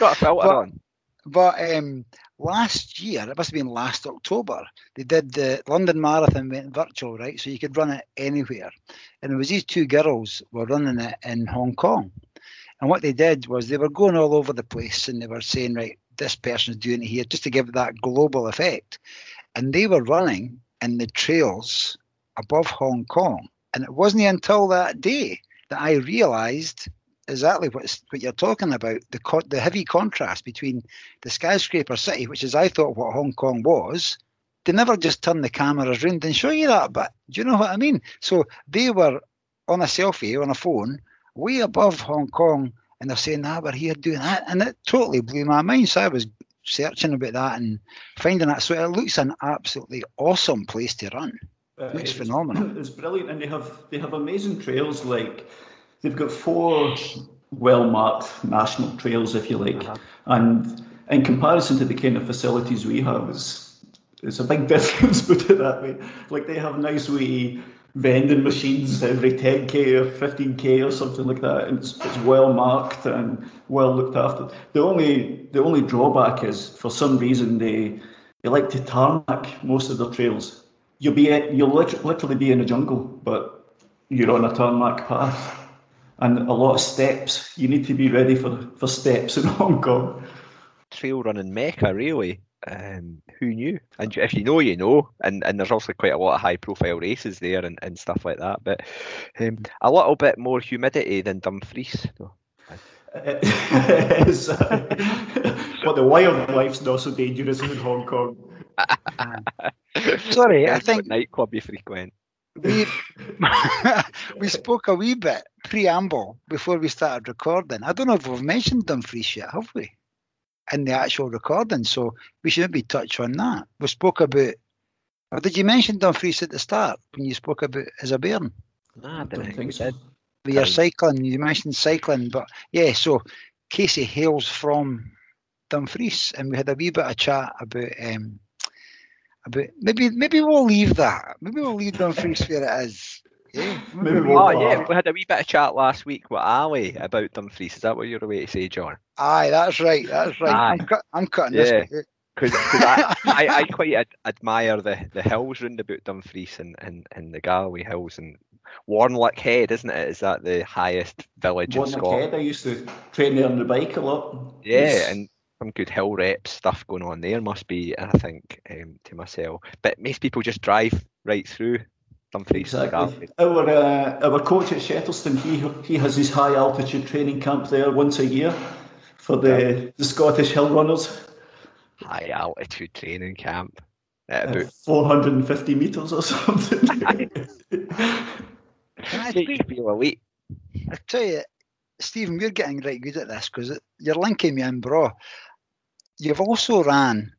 a filter but, on. But um, last year, it must have been last October, they did the London Marathon went virtual, right? So you could run it anywhere. And it was these two girls were running it in Hong Kong. And what they did was they were going all over the place and they were saying, right, this person's doing it here, just to give that global effect. And they were running in the trails above Hong Kong. And it wasn't until that day that I realized exactly what's, what you're talking about the co- the heavy contrast between the skyscraper city, which is I thought what Hong Kong was. They never just turn the cameras around and show you that, but do you know what I mean? So they were on a selfie on a phone way above Hong Kong, and they're saying, "Ah, we're here doing that," and it totally blew my mind. So I was searching about that and finding that. So it looks an absolutely awesome place to run. Uh, it's phenomenal. It's brilliant, and they have they have amazing trails like they've got four well marked national trails, if you like, uh-huh. and in comparison to the kind of facilities we have, it's, it's a big difference, put it that way. Like they have nice wee vending machines every 10k or 15k or something like that, and it's, it's well marked and well looked after. The only the only drawback is for some reason they they like to tarmac most of the trails. You'll be you'll literally be in a jungle, but you're on a tarmac path and a lot of steps. You need to be ready for for steps in Hong Kong. Trail running mecca, really. Um, who knew? And if you know, you know. And and there's also quite a lot of high profile races there and, and stuff like that. But um, a little bit more humidity than Dumfries. Though. it is. but the wildlife's not so dangerous in Hong Kong. Sorry, I think nightclub you frequent. we we spoke a wee bit preamble before we started recording. I don't know if we've mentioned Dumfries yet, have we? In the actual recording, so we shouldn't be touch on that. We spoke about. Or did you mention Dumfries at the start when you spoke about Isabern? Nah, I don't, think, think so. so. With your Um, cycling, you mentioned cycling, but yeah, so Casey hails from Dumfries, and we had a wee bit of chat about um, about maybe maybe we'll leave that. Maybe we'll leave Dumfries where it is. Yeah, Maybe we'll- we'll- Oh yeah, we had a wee bit of chat last week with Ali about Dumfries. Is that what you're away to say, John? Aye, that's right. That's right. I'm, Aye. cut, I'm cutting Yeah. this. bit. Because I, I, I quite ad- admire the, the hills round about Dumfries and, and, and the Galloway Hills and Wanlockhead, isn't it? Is that the highest village in One Scotland? Head, I used to train there on the bike a lot. Yeah, It's- and some good hill rep stuff going on there must be, I think, um, to myself. But most people just drive right through Dumfries. Exactly. Our uh, our coach at Shettleston, he he has his high altitude training camp there once a year for the, the Scottish hill runners, High altitude training camp. At at about 450 meters or something. Can I Make you speak? feel elite. I tell you, Stephen, we're getting right good at this because you're linking me in, bro. You've also ran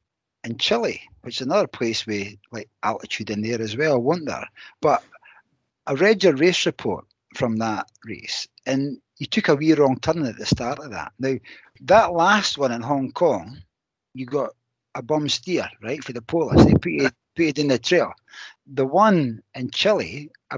in Chile, which is another place with like altitude in there as well, wasn't there? But I read your race report from that race, and you took a wee wrong turn at the start of that. Now, that last one in Hong Kong, you got a bum steer, right, for the Polis. They put you, put in the trail. The one in Chile, I,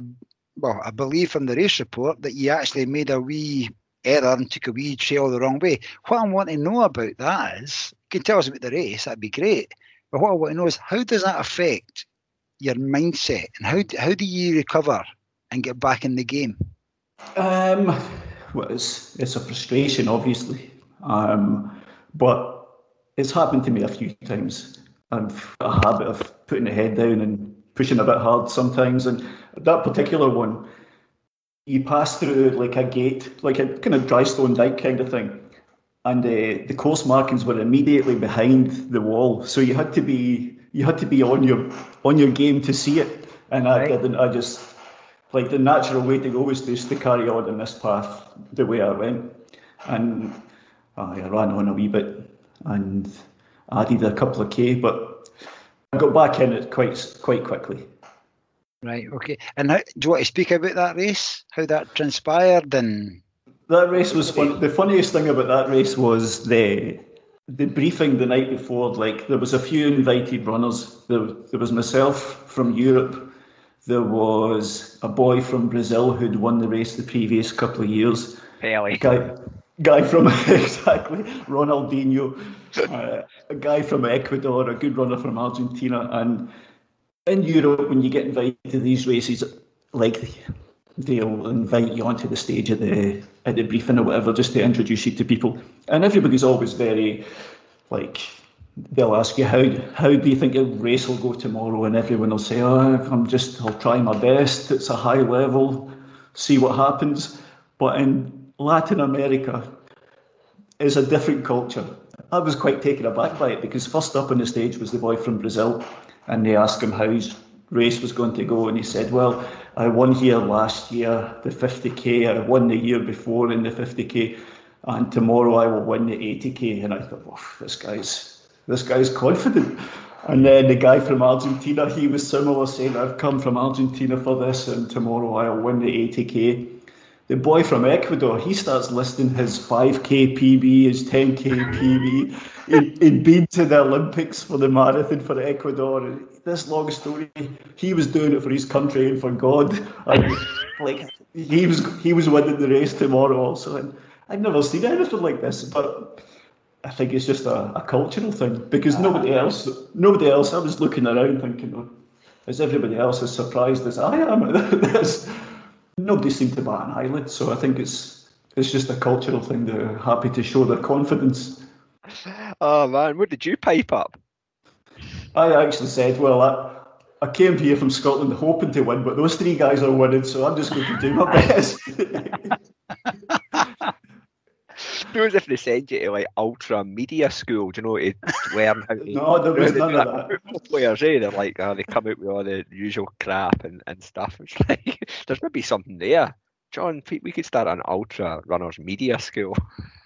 well, I believe from the race report that you actually made a wee error and took a wee trail the wrong way. What I want to know about that is, you can tell us about the race, that'd be great. But what I want to know is, how does that affect your mindset and how, do- how do you recover and get back in the game? Um, well, it's it's a frustration, obviously, um, but it's happened to me a few times. I've a habit of putting the head down and pushing a bit hard sometimes, and that particular one, you pass through like a gate, like a kind of dry stone dike kind of thing, and uh, the course markings were immediately behind the wall, so you had to be you had to be on your on your game to see it, and I Right. didn't. I just like the natural way to go was just to carry on in this path the way I went. And I ran on a wee bit and added a couple of K, but I got back in it quite quite quickly. Right, okay. And how, do you want to speak about that race? How that transpired and That race was fun. The funniest thing about that race was the the briefing the night before. Like there was a few invited runners. There, there was myself from Europe. There was a boy from Brazil who'd won the race the previous couple of years. Pelé. Guy, guy from exactly Ronaldinho, uh, a guy from Ecuador, a good runner from Argentina, and in Europe when you get invited to these races, like they'll invite you onto the stage at the at the briefing or whatever just to introduce you to people, and everybody's always very like. They'll ask you how how do you think the race will go tomorrow, and everyone will say, "Oh, I'm just I'll try my best. It's a high level, see what happens." But in Latin America, is a different culture. I was quite taken aback by it because first up on the stage was the boy from Brazil, and they asked him how his race was going to go, and he said, "Well, I won here last year, the 50k. I won the year before in the 50k, and tomorrow I will win the 80k." And I thought, "Oh, this guy's this guy's confident." And then the guy from Argentina, he was similar, saying, "I've come from Argentina for this, and tomorrow I'll win the 80k." The boy from Ecuador, he starts listing his 5k PB, his 10k PB. He'd, been to the Olympics for the marathon for Ecuador. And this long story, he was doing it for his country and for God. And like he was, he was winning the race tomorrow also. And I'd never seen anything like this, but I think it's just a, a cultural thing because nobody else, nobody else. I was looking around thinking, oh, is everybody else as surprised as I am at this? Nobody seemed to bat an eyelid, so I think it's it's just a cultural thing. They're happy to show their confidence. Oh man, what did you pipe up? I actually said, well, I, I came here from Scotland hoping to win, but those three guys are winning, so I'm just going to do my best. Do as if they send you to like ultra media school, do you know, to learn how to. no, there was none of that. Players, eh? They're like, oh, they come out with all the usual crap and, and stuff. It's like, there's maybe something there. John, we we could start an ultra runners media school.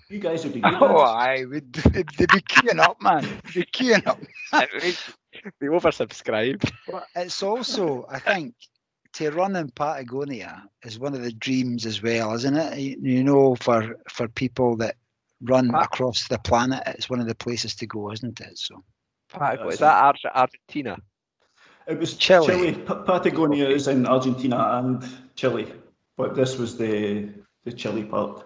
You guys would be good. Oh, I aye, we'd, they'd be queuing up, man. They'd be queuing up. Be oversubscribed. But it's also, I think, to run in Patagonia is one of the dreams as well, isn't it? You, you know, for for people that run Pat- across the planet, it's one of the places to go, isn't it? So Patagonia Is that Ar- Argentina? It was Chile. Chile. Pa- Patagonia is in Argentina and Chile, but this was the the Chile part.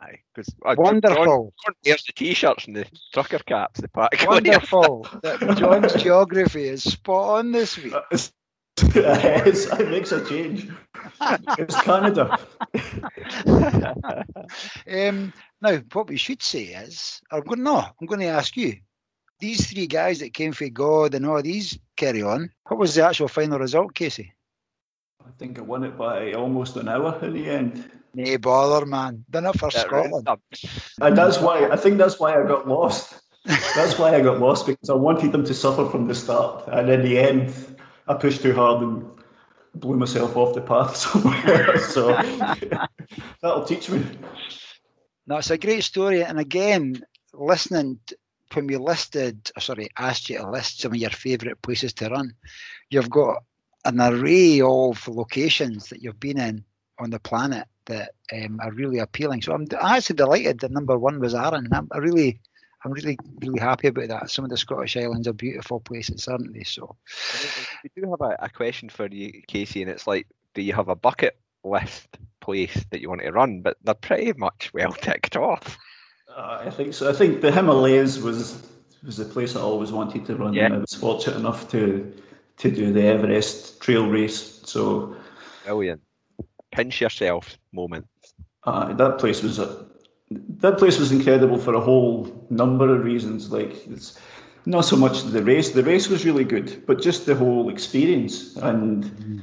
Aye, because uh, John, wonderful, John wears the t-shirts and the trucker caps, the Patagonia. wonderful that John's geography is spot on this week. Uh, it's- it's- it makes a change. It's Canada. Um, now, what we should say is, I'm going no, I'm going to ask you. These three guys that came for God and all these carry on. What was the actual final result, Casey? I think I won it by almost an hour in the end. Nay bother, man. Done it for Yeah, right. Scotland. And that's why I think that's why I got lost. That's why I got lost because I wanted them to suffer from the start, and in the end, I pushed too hard and blew myself off the path somewhere. so that'll teach me. No, it's a great story. And again, listening when we listed, sorry, asked you to list some of your favourite places to run, you've got an array of locations that you've been in on the planet that um, are really appealing. So I'm, I'm actually delighted that number one was. I'm I really, I'm really, really happy about that. Some of the Scottish islands are beautiful places, aren't they? So We do have a, a question for you, Casey, and it's like, do you have a bucket list place that you want to run? But they're pretty much well ticked off. Uh, I think so. I think the Himalayas was was the place I always wanted to run. Yeah. And I was fortunate enough to to do the Everest trail race. So Brilliant. Pinch yourself moment. uh, that place was a that place was incredible for a whole number of reasons. Like it's not so much the race. The race was really good, but just the whole experience and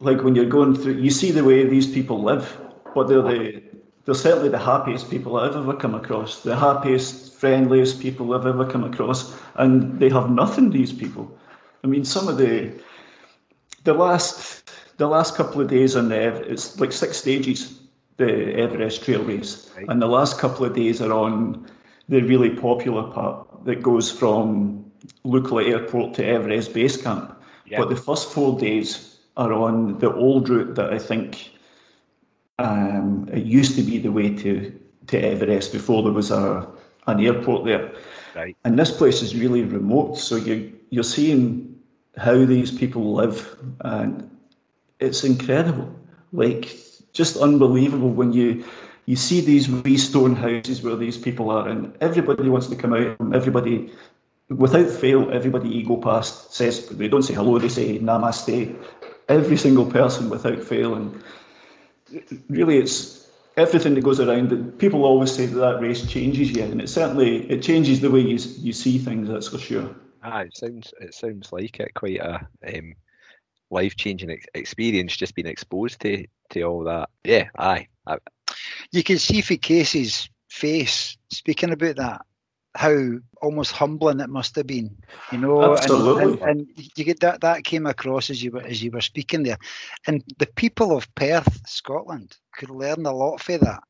like when you're going through, you see the way these people live. But they're the they're certainly the happiest people I've ever come across. The happiest, friendliest people I've ever come across, and they have nothing. These people. I mean, some of the the last the last couple of days on the Ev- it's like six stages the Everest Trail race, Right. and the last couple of days are on the really popular part that goes from Lukla Airport to Everest Base Camp. But the first four days are on the old route that I think um, it used to be the way to, to Everest before there was a an airport there. Right. And this place is really remote, so you you're seeing how these people live, and it's incredible. Like just unbelievable when you you see these wee stone houses where these people are, and everybody wants to come out. and Everybody, without fail, everybody you go past says they don't say hello, they say namaste. Every single person without fail, and really, it's everything that goes around. People always say that that race changes you, and it certainly it changes the way you you see things. That's for sure. Ah, it sounds it sounds like it quite a um, life changing ex- experience. Just being exposed to to all that. Yeah, aye. I, you can see for Casey's face speaking about that how almost humbling it must have been, you know. and- Absolutely. And, and, you get that that came across as you were as you were speaking there, and the people of Perth, Scotland, could learn a lot from that.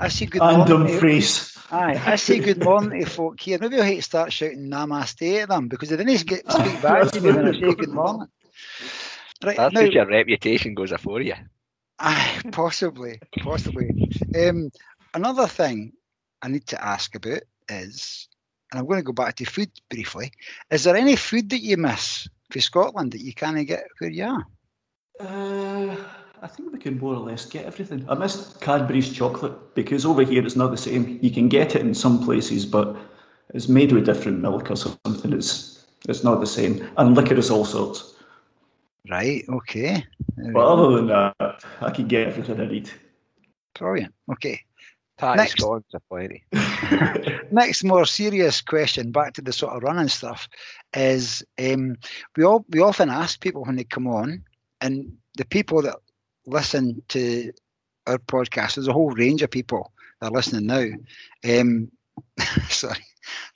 I see good And morning. to- Dumfries. Aye, I say good morning to folk here. Maybe I'll hate to start shouting namaste at them because they didn't get to speak back to me when I say good morning. Right that's now, just your reputation goes afore you. Aye, possibly, possibly. Um, another thing I need to ask about is, and I'm going to go back to food briefly. Is there any food that you miss for Scotland that you can't get where you are? Uh, I think we can more or less get everything. I missed Cadbury's chocolate because over here it's not the same. You can get it in some places, but it's made with different milk or something. It's it's not the same. And licorice all sorts. Right. Okay. There But other than that, I can get everything I need. Brilliant. Okay. Patty Next. scones are plenty. Next, more serious question, back to the sort of running stuff, is um, we all we often ask people when they come on, and the people that listen to our podcast, there's a whole range of people that are listening now. Um, sorry,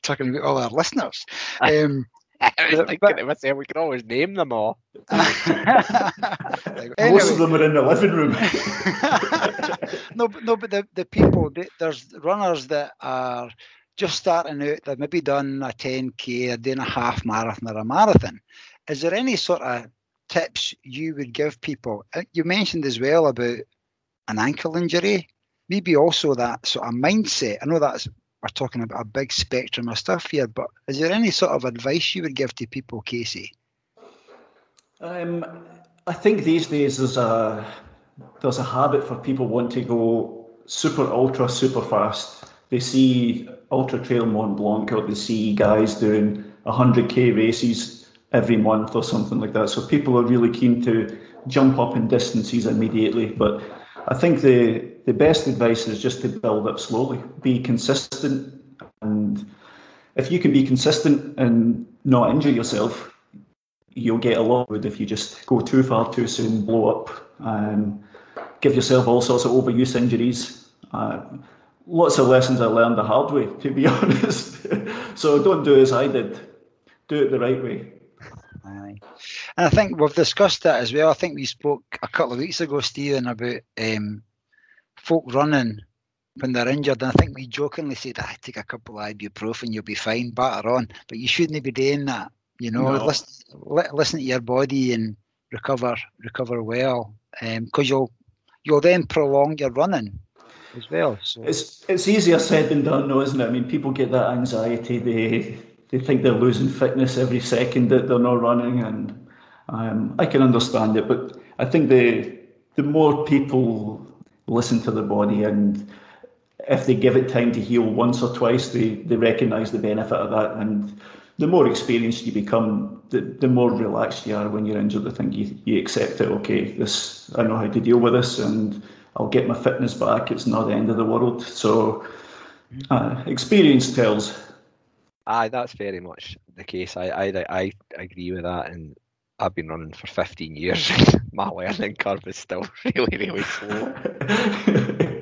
talking about all our listeners. Um, I was But- thinking to myself, we could always name them all. Most Anyway. of them are in the living room. no, but no, but the, the people they- there's runners that are just starting out. They've maybe done a 10k, a day and a half marathon, or a marathon. Is there any sort of tips you would give people? Uh, You mentioned as well about an ankle injury, maybe also that sort of mindset. I know that's we're talking about a big spectrum of stuff here, but is there any sort of advice you would give to people, Casey? Um, I think these days there's a there's a habit for people want to go super ultra super fast. They see Ultra Trail Mont Blanc or they see guys doing 100k races every month or something like that. So people are really keen to jump up in distances immediately. But I think the the best advice is just to build up slowly, be consistent, and if you can be consistent and not injure yourself, you'll get a lot of if you just go too far too soon, blow up, and give yourself all sorts of overuse injuries. Uh, lots of lessons I learned the hard way, to be honest. so don't do as I did. Do it the right way. And I think we've discussed that as well. I think we spoke a couple of weeks ago, Stephen, about um, folk running when they're injured. And I think we jokingly said, ah, take a couple of ibuprofen, you'll be fine, batter on. But you shouldn't be doing that. You know, No. listen, li- listen to your body and recover, recover well, because you'll you'll then prolong your running as well. So It's it's easier said than done, though, isn't it? I mean, people get that anxiety. They they think they're losing fitness every second that they're not running, and um, I can understand it. But I think the the more people listen to their body and if they give it time to heal once or twice, they they recognise the benefit of that. And the more experienced you become, the, the more relaxed you are when you're injured. I think you, you accept it. Okay, this I know how to deal with this, and I'll get my fitness back. It's not the end of the world. So uh, experience tells. Aye, that's very much the case. I, I I agree with that, and I've been running for 15 years. My learning curve is still really, really slow.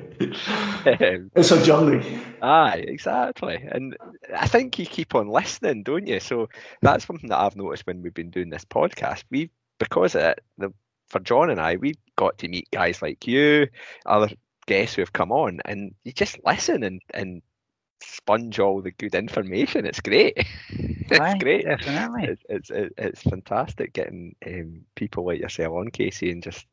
Um, it's a journey. Aye, exactly. And I think you keep on listening, don't you? So that's something that I've noticed when we've been doing this podcast. We because of it, the for John and I, we got to meet guys like you, other guests who have come on, and you just listen and and sponge all the good information. It's great. it's Aye, great. definitely. It's it's it's fantastic getting um, people like yourself on, Casey, and just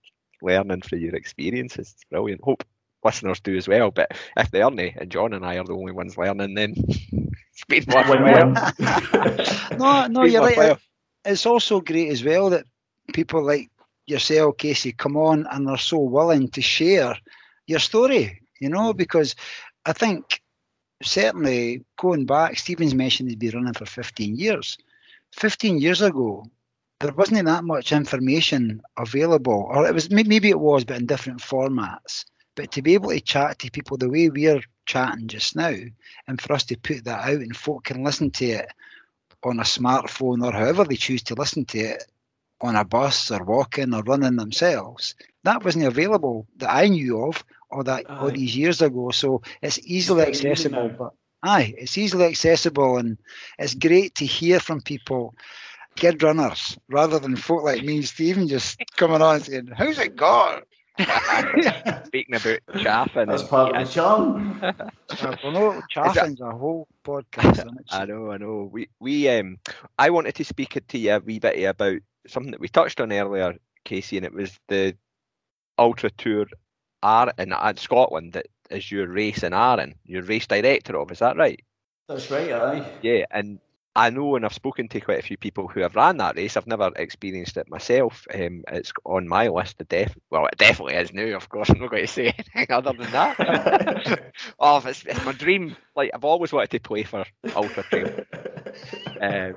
learning from your experiences. It's brilliant. Hope listeners do as well. But if they aren't, and John and I are the only ones learning, then it's been worthwhile. Win-win. no, no, Been you're right. worthwhile. it's also great as well that people like yourself, Casey, come on and are so willing to share your story, you know, because I think certainly going back, Stephen's mentioned he's been running for 15 years. 15 years ago, there wasn't that much information available, or it was maybe it was, but in different formats. But to be able to chat to people the way we're chatting just now, and for us to put that out and folk can listen to it on a smartphone or however they choose to listen to it on a bus or walking or running themselves. That wasn't available that I knew of or that all these years ago. So it's easily very easy accessible. now. But aye, it's easily accessible and it's great to hear from people, kid runners, rather than folk like me and Stephen just coming on saying, How's it gone? Speaking about chaffing, That's and- part of the charm. well, no, chaffing's a whole podcast I know, I know. We we um I wanted to speak to you a wee bit about something that we touched on earlier, Casey, and it was the Ultra Tour R in Scotland that is your race in Arran, your race director of, is that right? That's right, aye. Yeah, and I know, and I've spoken to quite a few people who have ran that race. I've never experienced it myself. Um, it's on my list to def. Well, it definitely is now. Of course, I'm not going to say anything other than that. oh, it's, it's my dream. Like I've always wanted to play for Ultra Trail. Um,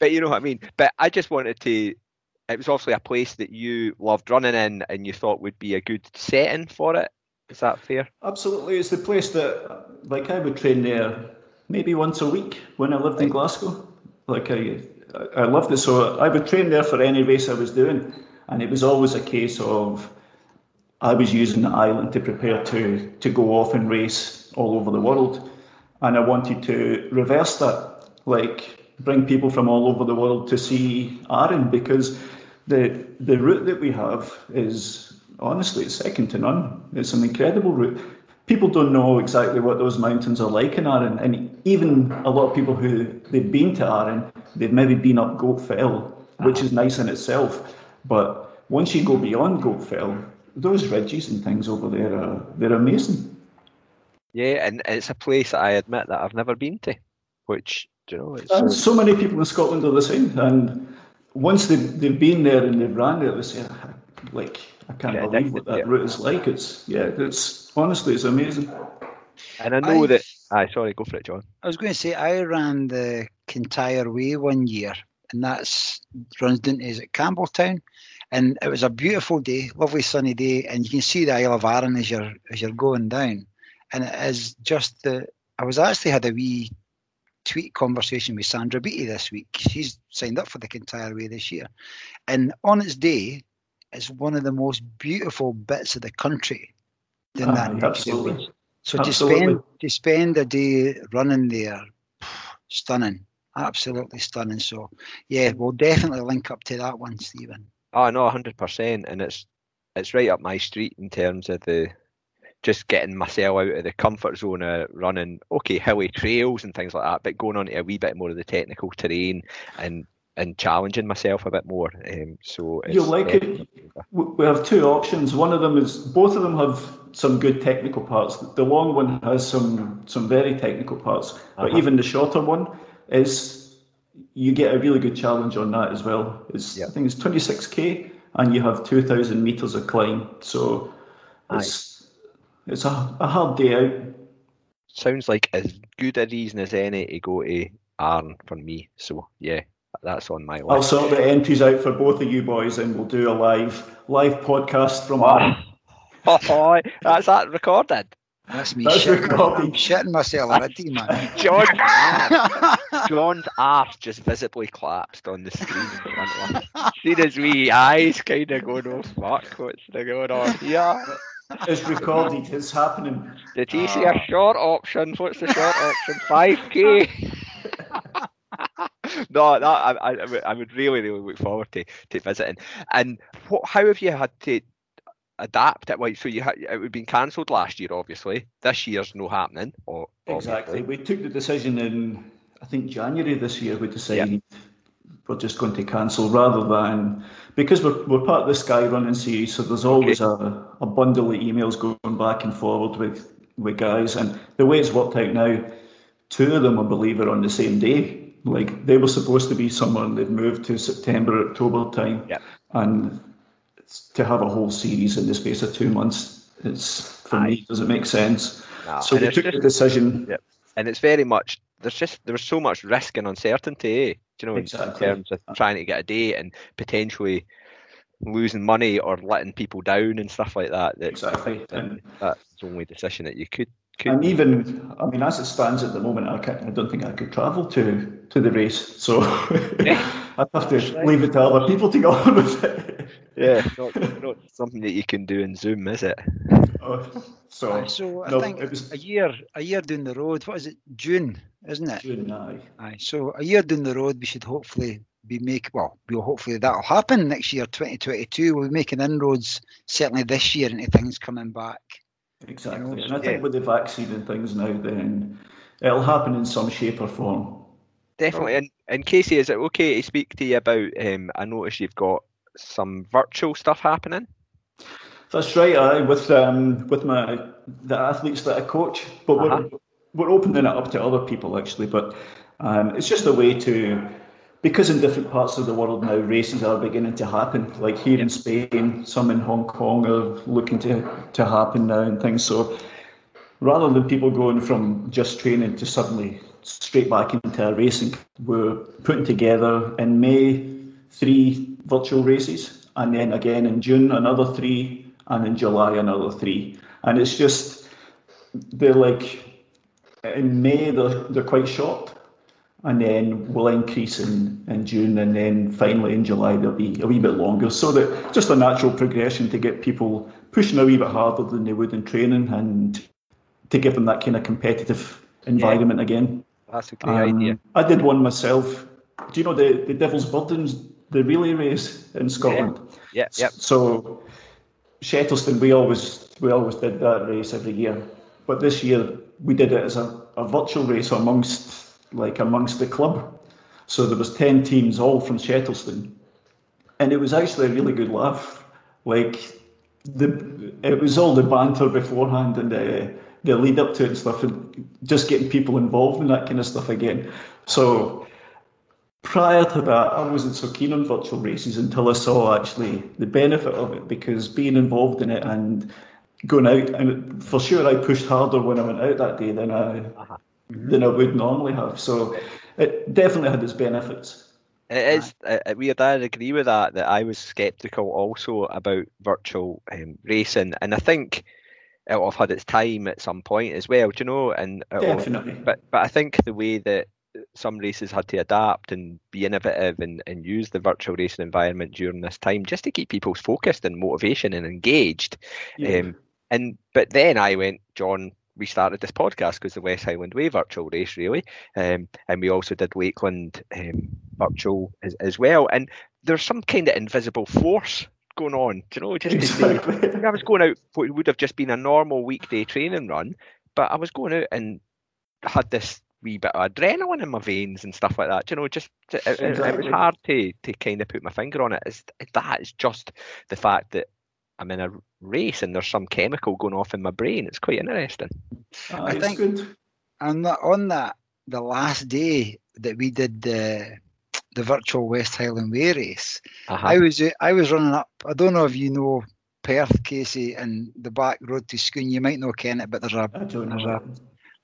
but you know what I mean. But I just wanted to. It was obviously a place that you loved running in, and you thought would be a good setting for it. Is that fair? Absolutely, it's the place that, like, I would train there maybe once a week when I lived in Glasgow. Like, I, I loved it. So I would train there for any race I was doing, and it was always a case of I was using the island to prepare to to go off and race all over the world, and I wanted to reverse that, like bring people from all over the world to see Arran because the the route that we have is honestly it's second to none. It's an incredible route. People don't know exactly what those mountains are like in Arran, and even a lot of people who they've been to Arran, they've maybe been up Goat Fell, which is nice in itself. But once you go beyond Goat Fell, those ridges and things over there are they're amazing. Yeah, and it's a place I admit that I've never been to, which you know. So many people in Scotland are the same, and once they've, they've been there and they've ran there, they say, ah, like, I can't yeah, believe what that yeah. route is like. It's yeah, it's honestly it's amazing. And I know I, that. Aye, sorry, go for it, John. I was going to say I ran the Kintyre Way one year, and that's runs down is it Campbeltown, and it was a beautiful day, lovely sunny day, and you can see the Isle of Arran as you're as you're going down, and it is just the. I was actually had a wee tweet conversation with Sandra Beattie this week. She's signed up for the Kintyre Way this year, and on its day, it's one of the most beautiful bits of the country. Than ah, that absolutely. So absolutely. to spend to spend a day running there, stunning, absolutely stunning. So yeah, we'll definitely link up to that one, Stephen. Oh no, hundred percent, and it's it's right up my street in terms of the just getting myself out of the comfort zone of running okay hilly trails and things like that, but going on to a wee bit more of the technical terrain and and challenging myself a bit more. Um, so you like it. We have two options. One of them is both of them have some good technical parts. The long one has some some very technical parts, but uh-huh. even the shorter one is you get a really good challenge on that as well. It's. I think it's 26k and you have 2,000 meters of climb. So it's. It's a, a hard day out. Sounds like as good a reason as any to go to Arran for me. So yeah, that's on my list. I'll sort the entries out for both of you boys, and we'll do a live live podcast from. Oh, oh that's that recorded. That's me That's shitting, recording. shitting myself already, man. John's arse, John's arse just visibly collapsed on the screen. See his wee eyes kind of going, oh fuck, what's going on here? It's recorded, it's happening. Did you uh, see a short option? What's the short option? 5k? no, that I, I, I would really, really look forward to, to visiting. And what, how have you had to adapt it? Like, so you had it would been cancelled last year, obviously. This year's no happening. Or exactly, we took the decision in I think January this year. We decided yep. We're just going to cancel rather than because we're we're part of the Sky Running series, so there's always a, a bundle of emails going back and forward with with guys, and the way it's worked out now, two of them, I believe, are on the same day like they were supposed to be someone they've moved to September, October time, yeah. and to have a whole series in the space of two months, it's for Aye. me doesn't make sense. No. So and they took just, the decision. Yeah. And it's very much there's just there's so much risk and uncertainty, eh? Do you know, exactly. in terms of trying to get a date and potentially losing money or letting people down and stuff like that. that exactly. And that's the only decision that you could could... And even, I mean, as it stands at the moment, I, can't, I don't think I could travel to to the race. So I'd have to leave it to other people to go on with it. Yeah, not, not something that you can do in Zoom, is it? Oh, so, so I no, think it was a year, a year down the road. What is it? June, isn't it? June, aye. Aye. So a year down the road, we should hopefully be make well. We'll hopefully that'll happen next year, 2022. We'll be making inroads certainly this year into things coming back. Exactly. And I think with the vaccine and things now, then it'll happen in some shape or form. Definitely. And, and Casey, is it okay to speak to you about? Um, I notice you've got some virtual stuff happening. That's right. I with um, with my the athletes that I coach, but uh-huh. we're we're opening it up to other people actually. But um, it's just a way to because in different parts of the world now races are beginning to happen. Like here in Spain, some in Hong Kong are looking to to happen now and things. So rather than people going from just training to suddenly straight back into racing, we're putting together in May three virtual races, and then again in June another three, and in July another three. and it's just they're like in May they're they're quite short, and then will increase in, in June, and then finally in July they'll be a wee bit longer. So that just a natural progression to get people pushing a wee bit harder than they would in training, and to give them that kind of competitive environment yeah. again. That's a great um, idea. I did one myself. Do you know the, the Devil's Burdens, the relay race in Scotland? Yeah, yeah. So Shettleston, we always we always did that race every year, but this year we did it as a, a virtual race amongst like amongst the club. So there was ten teams, all from Shettleston, and it was actually a really good laugh. Like the it was all the banter beforehand and the the lead up to it and stuff, and just getting people involved in that kind of stuff again. So prior to that, I wasn't so keen on virtual races until I saw actually the benefit of it because being involved in it and going out and for sure I pushed harder when I went out that day than I uh-huh. Than I would normally have. So it definitely had its benefits. It is uh, weird. I agree with that. That I was sceptical also about virtual um, racing, and I think it'll have had its time at some point as well. Do you know? And definitely. But but I think the way that some races had to adapt and be innovative and, and use the virtual racing environment during this time just to keep people focused and motivation and engaged. Yeah. Um, and but then I went, John, we started this podcast because the West Highland Way virtual race, really, um, and we also did Lakeland um, virtual as, as, well. And there's some kind of invisible force going on, you know. Just exactly. I was going out, what would have just been a normal weekday training run, but I was going out and had this wee bit of adrenaline in my veins and stuff like that. You know, just it, exactly. it, was hard to to kind of put my finger on it. Is that is just the fact that I'm in a race and there's some chemical going off in my brain. It's quite interesting. Uh, I think good. on that, on that, the last day that we did the the virtual West Highland Way race, uh-huh. I was I was running up. I don't know if you know Perth, Casey, and the back road to Scone. You might know Kennett, but there's a there's a,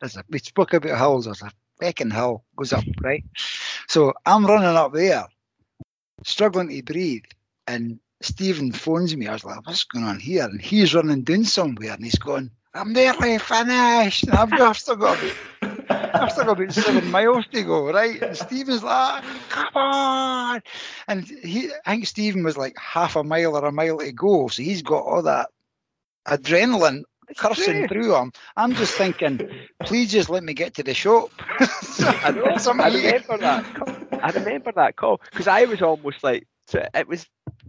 there's a we spoke about hills. There's a Beacon Hill goes up right. So I'm running up there, struggling to breathe, and Stephen phones me. I was like, what's going on here? And he's running down somewhere and he's going, I'm nearly finished. I've, I've still got I've still got about seven miles to go, right? And Stephen's like, come on. And he I think Stephen was like half a mile or a mile to go. So he's got all that adrenaline cursing through him. I'm just thinking, please just let me get to the shop. I, I remember that. I remember that call because I was almost like, it was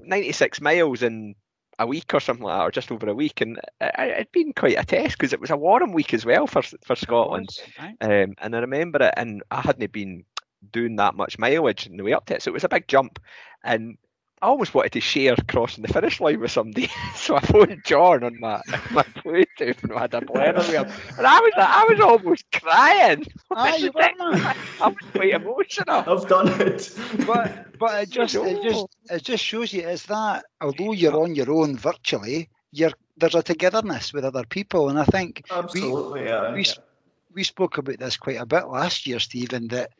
96 miles in a week or something like that, or just over a week, and it had been quite a test because it was a warm week as well for for Scotland. Um, and I remember it, and I hadn't been doing that much mileage in the way up to it, so it was a big jump. And I almost wanted to share crossing the finish line with somebody, so I phoned John on my my Bluetooth and I had a blur with him, and I was I was almost crying. Ah, you were, I was quite emotional. I've done it, but but it just it just it just shows you is that although you're on your own virtually, you're there's a togetherness with other people, and I think absolutely we, yeah, we, yeah. we spoke about this quite a bit last year, Stephen. That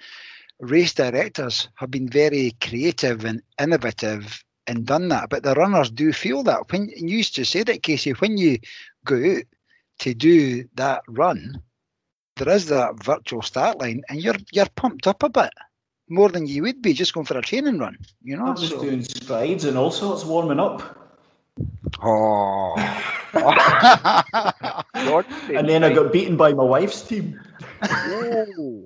race directors have been very creative and innovative and done that. But the runners do feel that. When you used to say that, Casey, when you go out to do that run, there is that virtual start line, and you're you're pumped up a bit more than you would be just going for a training run. You know, I'm just so. doing strides and all sorts, warming up. Oh. and then I got beaten by my wife's team.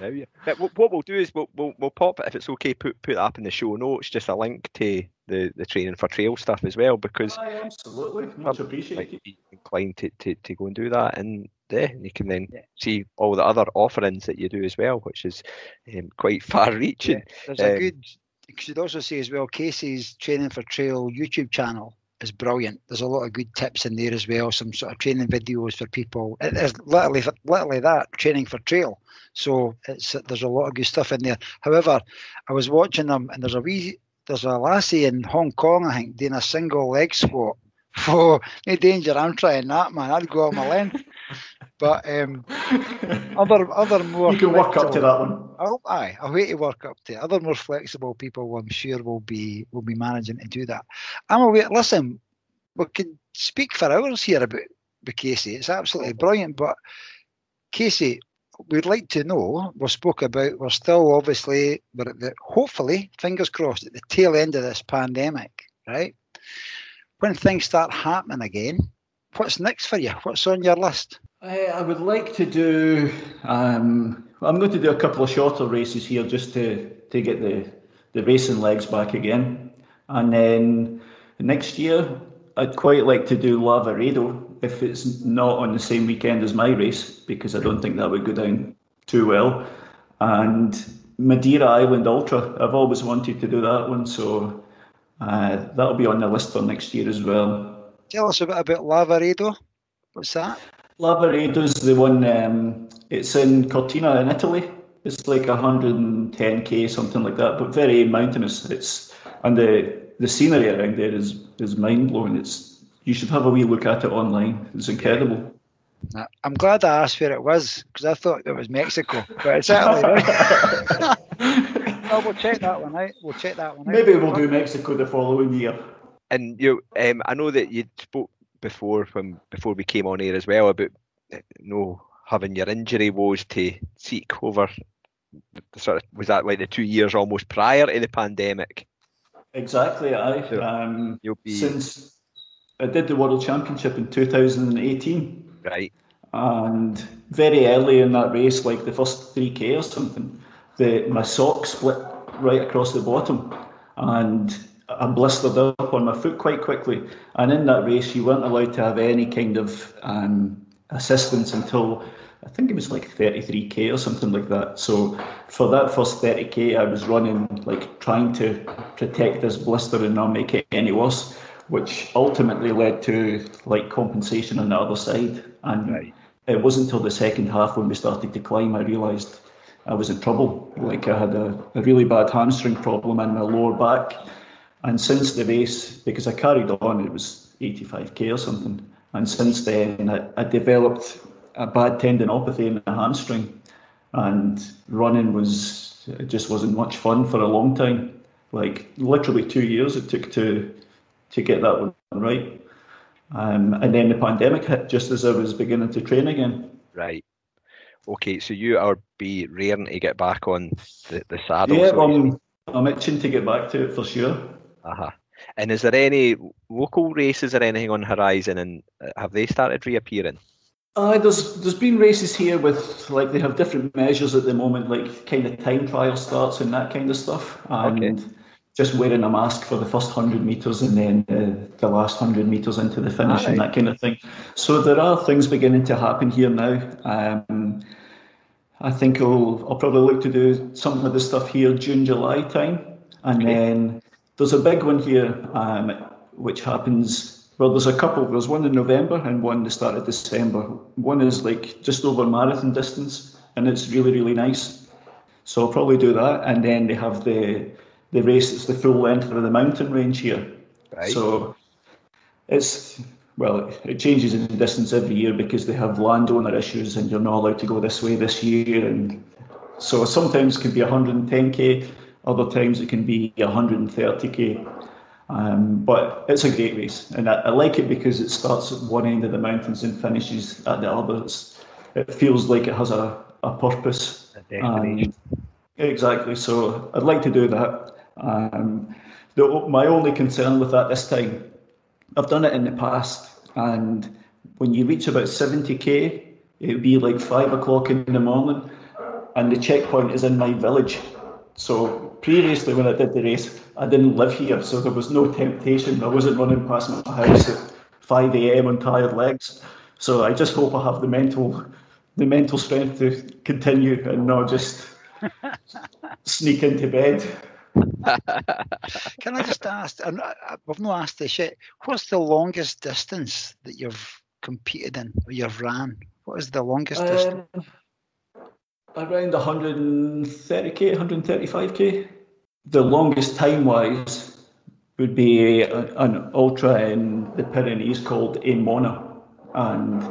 Now, yeah. But what we'll do is we'll, we'll, we'll pop it if it's okay. Put put that up in the show notes, just a link to the, the training for trail stuff as well, because Aye, absolutely much appreciated. Inclined to, to, to go and do that, and yeah, you can then yeah. see all the other offerings that you do as well, which is um, quite far-reaching. Yeah. There's um, a good. You should also say as well, Casey's training for trail YouTube channel is brilliant. There's a lot of good tips in there as well. Some sort of training videos for people. It is literally, literally that training for trail. So it's there's a lot of good stuff in there. However, I was watching them, and there's a wee, there's a lassie in Hong Kong, I think, doing a single leg squat. Oh, no danger! I'm trying that, man. I'd go on my length. But um, other other more you can work up to that one. Oh, aye, I'll wait to work up to it. Other more flexible people, I'm sure, will be will be managing to do that. I'm aware. Listen, we could speak for hours here about, about Casey. It's absolutely brilliant. But Casey, we'd like to know. We spoke about. We're still obviously, we're at the hopefully, fingers crossed, at the tail end of this pandemic, right? When things start happening again, what's next for you? What's on your list? I, I would like to do. Um, I'm going to do a couple of shorter races here just to to get the the racing legs back again, and then next year I'd quite like to do Lavaredo if it's not on the same weekend as my race because I don't think that would go down too well, and Madeira Island Ultra. I've always wanted to do that one, so uh, that'll be on the list for next year as well. Tell us a bit about Lavaredo. What's that? Lavaredo's the one. Um, it's in Cortina in Italy. It's like 110k, something like that, but very mountainous. It's and the the scenery around there is is mind blowing. It's you should have a wee look at it online. It's incredible. I'm glad I asked where it was because I thought it was Mexico, but it's Italy. no, we'll check that one out. We'll check that one out. Maybe we'll do Mexico the following year. And you, um, I know that you spoke before when before we came on here as well about you know having your injury woes to seek over the sort of was that like the two years almost prior to the pandemic exactly I so um, you'll be since I did the world championship in 2018 right and very early in that race like the first 3k or something the my sock split right across the bottom and I blistered up on my foot quite quickly. And in that race, you weren't allowed to have any kind of um, assistance until I think it was like 33k or something like that. So for that first 30k, I was running like trying to protect this blister and not make it any worse, which ultimately led to like compensation on the other side. And right. it wasn't until the second half when we started to climb I realised I was in trouble. Like I had a, a really bad hamstring problem in my lower back and since the race, because I carried on, it was 85k or something. And since then, I, I developed a bad tendinopathy in the hamstring, and running was it just wasn't much fun for a long time. Like literally two years it took to to get that one right. Um, and then the pandemic hit just as I was beginning to train again. Right. Okay, so you are be raring to get back on the, the saddle. Yeah, so I'm, I'm itching to get back to it for sure. Uh-huh. And is there any local races or anything on horizon, and uh, have they started reappearing? Uh, there's there's been races here with like they have different measures at the moment, like kind of time trial starts and that kind of stuff, and okay. just wearing a mask for the first hundred meters and then uh, the last hundred meters into the finish and that kind of thing. So there are things beginning to happen here now. Um, I think I'll I'll probably look to do some of the stuff here June July time, and okay. then there's a big one here, um, which happens. Well, there's a couple. There's one in November and one the start of December. One is like just over marathon distance, and it's really really nice. So I'll probably do that, and then they have the the race that's the full length of the mountain range here. Right. So it's well, it changes in distance every year because they have landowner issues, and you're not allowed to go this way this year, and so sometimes it can be 110k, other times it can be 130k. Um, but it's a great race, and I, I, like it because it starts at one end of the mountains and finishes at the other. It's, it feels like it has a, a purpose. A um, exactly. So I'd like to do that. Um, the, my only concern with that this time, I've done it in the past, and when you reach about 70k, it would be like five o'clock in the morning, and the checkpoint is in my village. So previously when I did the race, I didn't live here, so there was no temptation. I wasn't running past my house at 5 a.m. on tired legs. So I just hope I have the mental, the mental strength to continue and not just sneak into bed. Can I just ask? I've not asked this yet. What's the longest distance that you've competed in or you've ran? What is the longest um, distance? around 130k, 135k. The longest time wise would be an ultra in the Pyrenees called Emona. And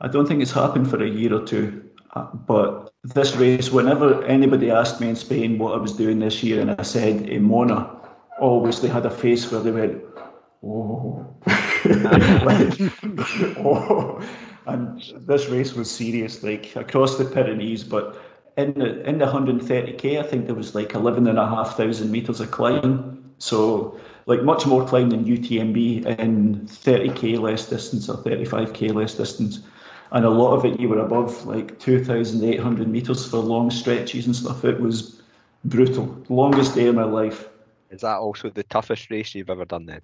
I don't think it's happened for a year or two. Uh, but this race, whenever anybody asked me in Spain what I was doing this year, and I said eh, Emona, always they had a face where they went, oh. like, oh. And this race was serious, like across the Pyrenees, but in the in the 130k, I think there was like 11,500 meters of climb. So like much more climb than UTMB in 30k less distance or 35k less distance. And a lot of it you were above like 2,800 meters for long stretches and stuff. It was brutal. Longest day of my life. Is that also the toughest race you've ever done then?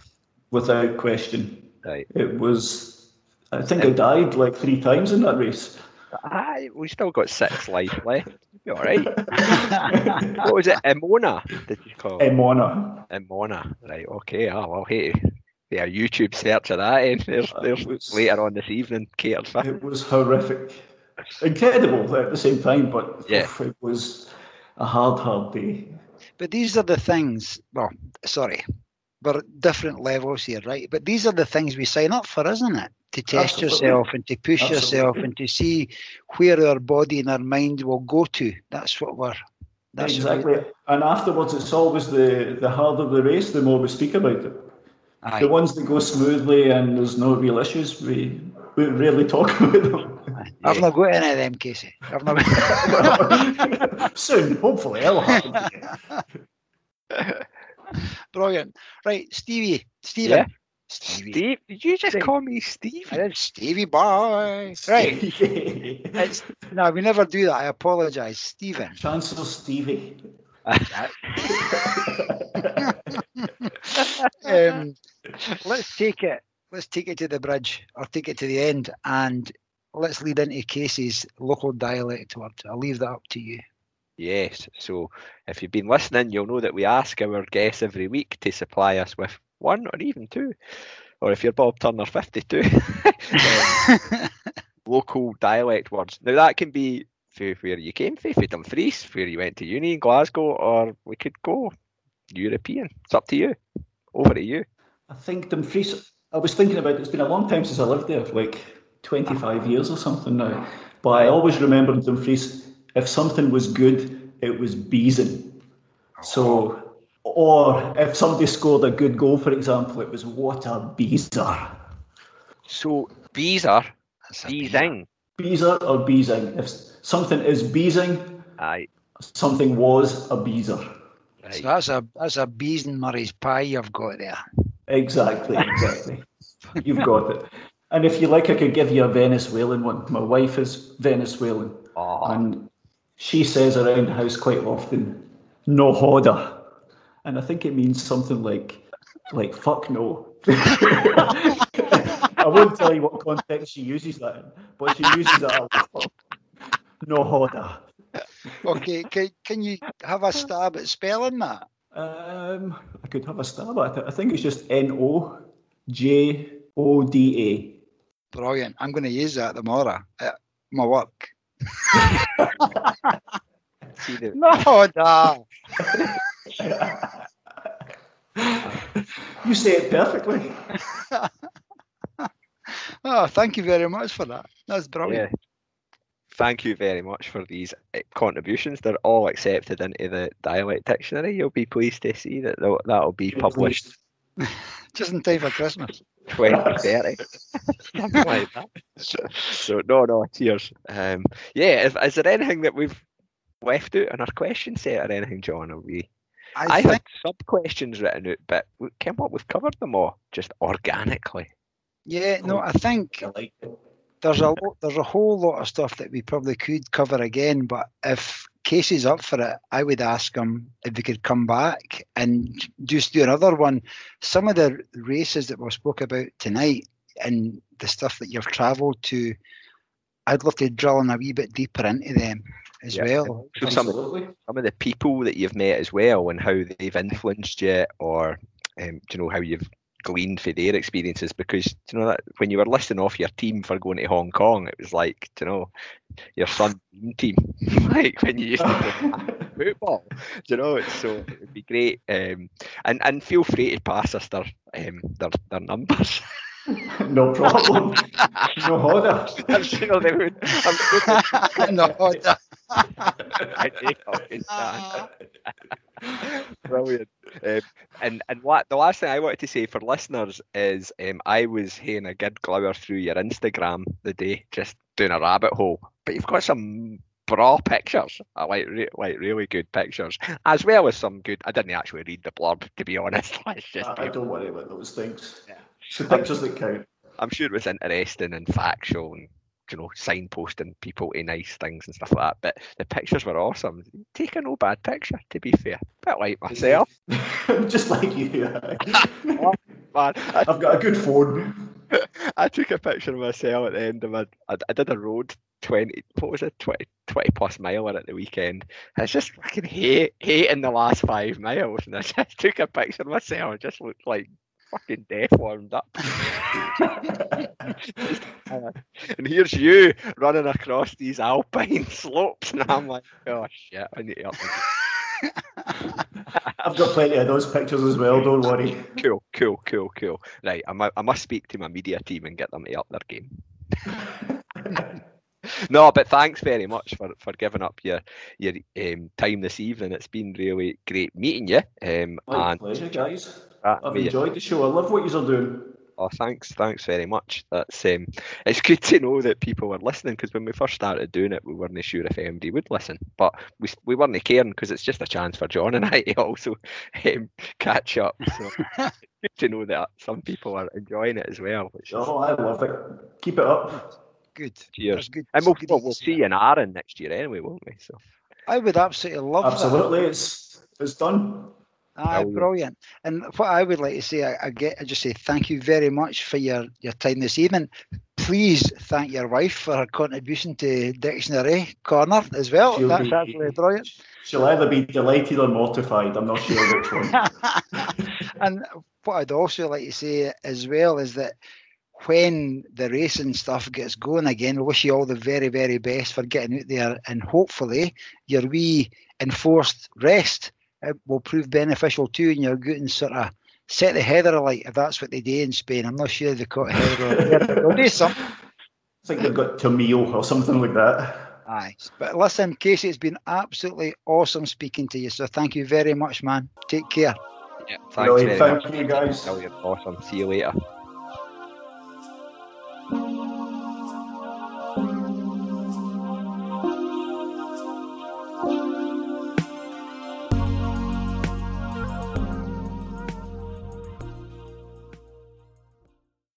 Without question. Right. It was, I think I died like three times in that race. Aye, we still got six life left. You all right? what was it? Emona? Did you call it? Emona. Emona. Right. Okay. Oh well. Hey, yeah. YouTube search of that. And there's, there's was- later on this evening. Catered for. It was horrific. Incredible at the same time, but Yeah. oof, it was a hard, hard day. But these are the things, well, sorry, we're at different levels here, right? But these are the things we sign up for, isn't it? To test Absolutely. yourself and to push yourself and to see where our body and our mind will go to. That's what we're. That's what we- exactly. And afterwards, it's always the, the harder the race, the more we speak about it. Aye. The ones that go smoothly and there's no real issues, we, we rarely talk about them. I've not got any of them, Casey. I've not. Soon, hopefully, it'll happen. Brilliant. Right, Stevie, Stephen. Yeah. Stevie. Steve, did you just Steve. call me Steve? I did Stevie boy. Right. It's, no, we never do that. I apologise. Stephen. Chancellor Stevie. Um, let's take it. Let's take it to the bridge, or take it to the end, and let's lead into Casey's local dialect word. I'll leave that up to you. Yes. So if you've been listening, you'll know that we ask our guests every week to supply us with one or even two, or if you're Bob Turner, 52 um, local dialect words. Now that can be for where you came from, for Dumfries, where you went to uni in Glasgow, or we could go European. It's up to you. Over to you. I think Dumfries, I was thinking about it, it's been a long time since I lived there, like 25 years or something now. But I always remember Dumfries, if something was good, it was beezing. So, or if somebody scored a good goal, for example, it was what a beezer. So Beezer, Beezing. Beezer or beezing. If something is beezing, Aye. something was a beezer. Right. So that's a that's a bees and Murray's pie you've got there. Exactly, exactly. You've got it. And if you like, I could give you a Venezuelan one. My wife is Venezuelan. Oh, And she says around the house quite often, no hoda. And I think it means something like, like fuck no. I won't tell you what context she uses that in, but she uses it a lot. No hoda. Okay, can, can you have a stab at spelling that? Um, I could have a stab at it. I think it's just N O J O D A. Brilliant. I'm going to use that tomorrow at my work. see No, da. A. You say it perfectly. Oh, thank you very much for that. That's brilliant. Yeah. Thank you very much for these uh, contributions. They're all accepted into the dialect dictionary. You'll be pleased to see that that'll be published Just in time for Christmas. 2030. Something like that. So, so no, no, cheers. Um, yeah, is, is there anything that we've left out in our question set or anything, John? Are we? I, I, think had sub questions written out, but we- Kim, what we've covered them all just organically. Yeah, no, I think I like it. There's a lo- there's a whole lot of stuff that we probably could cover again. But if Casey's up for it, I would ask him if we could come back and just do another one. Some of the races that we spoke about tonight and the stuff that you've travelled to, I'd love to drill in a wee bit deeper into them as Yeah. well. So some of some of the people that you've met as well and how they've influenced you or um, do you know how you've gleaned for their experiences because you know that when you were listing off your team for going to Hong Kong it was like you know your son's team like when you used to play football you know so it would be great um, and and feel free to pass us their um, their, their numbers no problem. No hoda. I'm sure they would I'm no, I take off his stand. Brilliant. Um, and and what the last thing I wanted to say for listeners is um, I was having a good glower through your Instagram the day, just doing a rabbit hole. But you've got some bra pictures, I like re- like really good pictures, as well as some good. I didn't actually read the blurb to be honest. Let's just I, I don't worry about those things. Yeah. It's the pictures that count. I'm sure it was interesting and factual and you know signposting people to nice things and stuff like that. But the pictures were awesome. Take a no bad picture, to be fair. bit like myself. Just like you. Oh, man, I, I've got a good phone. I took a picture of myself at the end of a. I, I did a road. 20 what was it 20, 20 plus miler at the weekend I was just fucking hate hate in the last five miles and I just took a picture of myself and just looked like fucking death warmed up and here's you running across these alpine slopes, and I'm like, oh shit, I need to up. I've got plenty of those pictures as well. Don't worry. Cool, cool, cool, cool. Right, I, I must speak to my media team and get them to up their game. No, but thanks very much for, for giving up your your um, time this evening. It's been really great meeting you. Um, My and pleasure, guys. that I've made- enjoyed the show. I love what you're doing. Oh, thanks, thanks very much. That's um, it's good to know that people were listening because when we first started doing it, we weren't sure if anybody would listen, but we we weren't caring because it's just a chance for John and I to also um, catch up. So good to know that some people are enjoying it as well. Which is, Oh, I love it. Keep it up. Good. Cheers. That's good. and we'll, good we'll, we'll see see you in Aaron next year anyway, won't we? So I would absolutely love that. Absolutely, it's it's done. Aye, Brilliant. brilliant. And what I would like to say, I, I get, I just say thank you very much for your, your time this evening. Please thank your wife for her contribution to Dictionary Corner as well. She'll That's be- absolutely brilliant. She'll either be delighted or mortified. I'm not sure which one. and what I'd also like to say as well is that when the racing stuff gets going again, we wish you all the very, very best for getting out there and hopefully your wee enforced rest uh, will prove beneficial too and you're getting sort of set the heather alight if that's what they do in Spain. I'm not sure they caught a heather alight. They'll do something. I think they've got Tamil or something like that. Aye. But listen, Casey, it's been absolutely awesome speaking to you. So thank you very much, man. Take care. yeah, thanks Brilliant. very Thank much. you, guys. Awesome. See you later.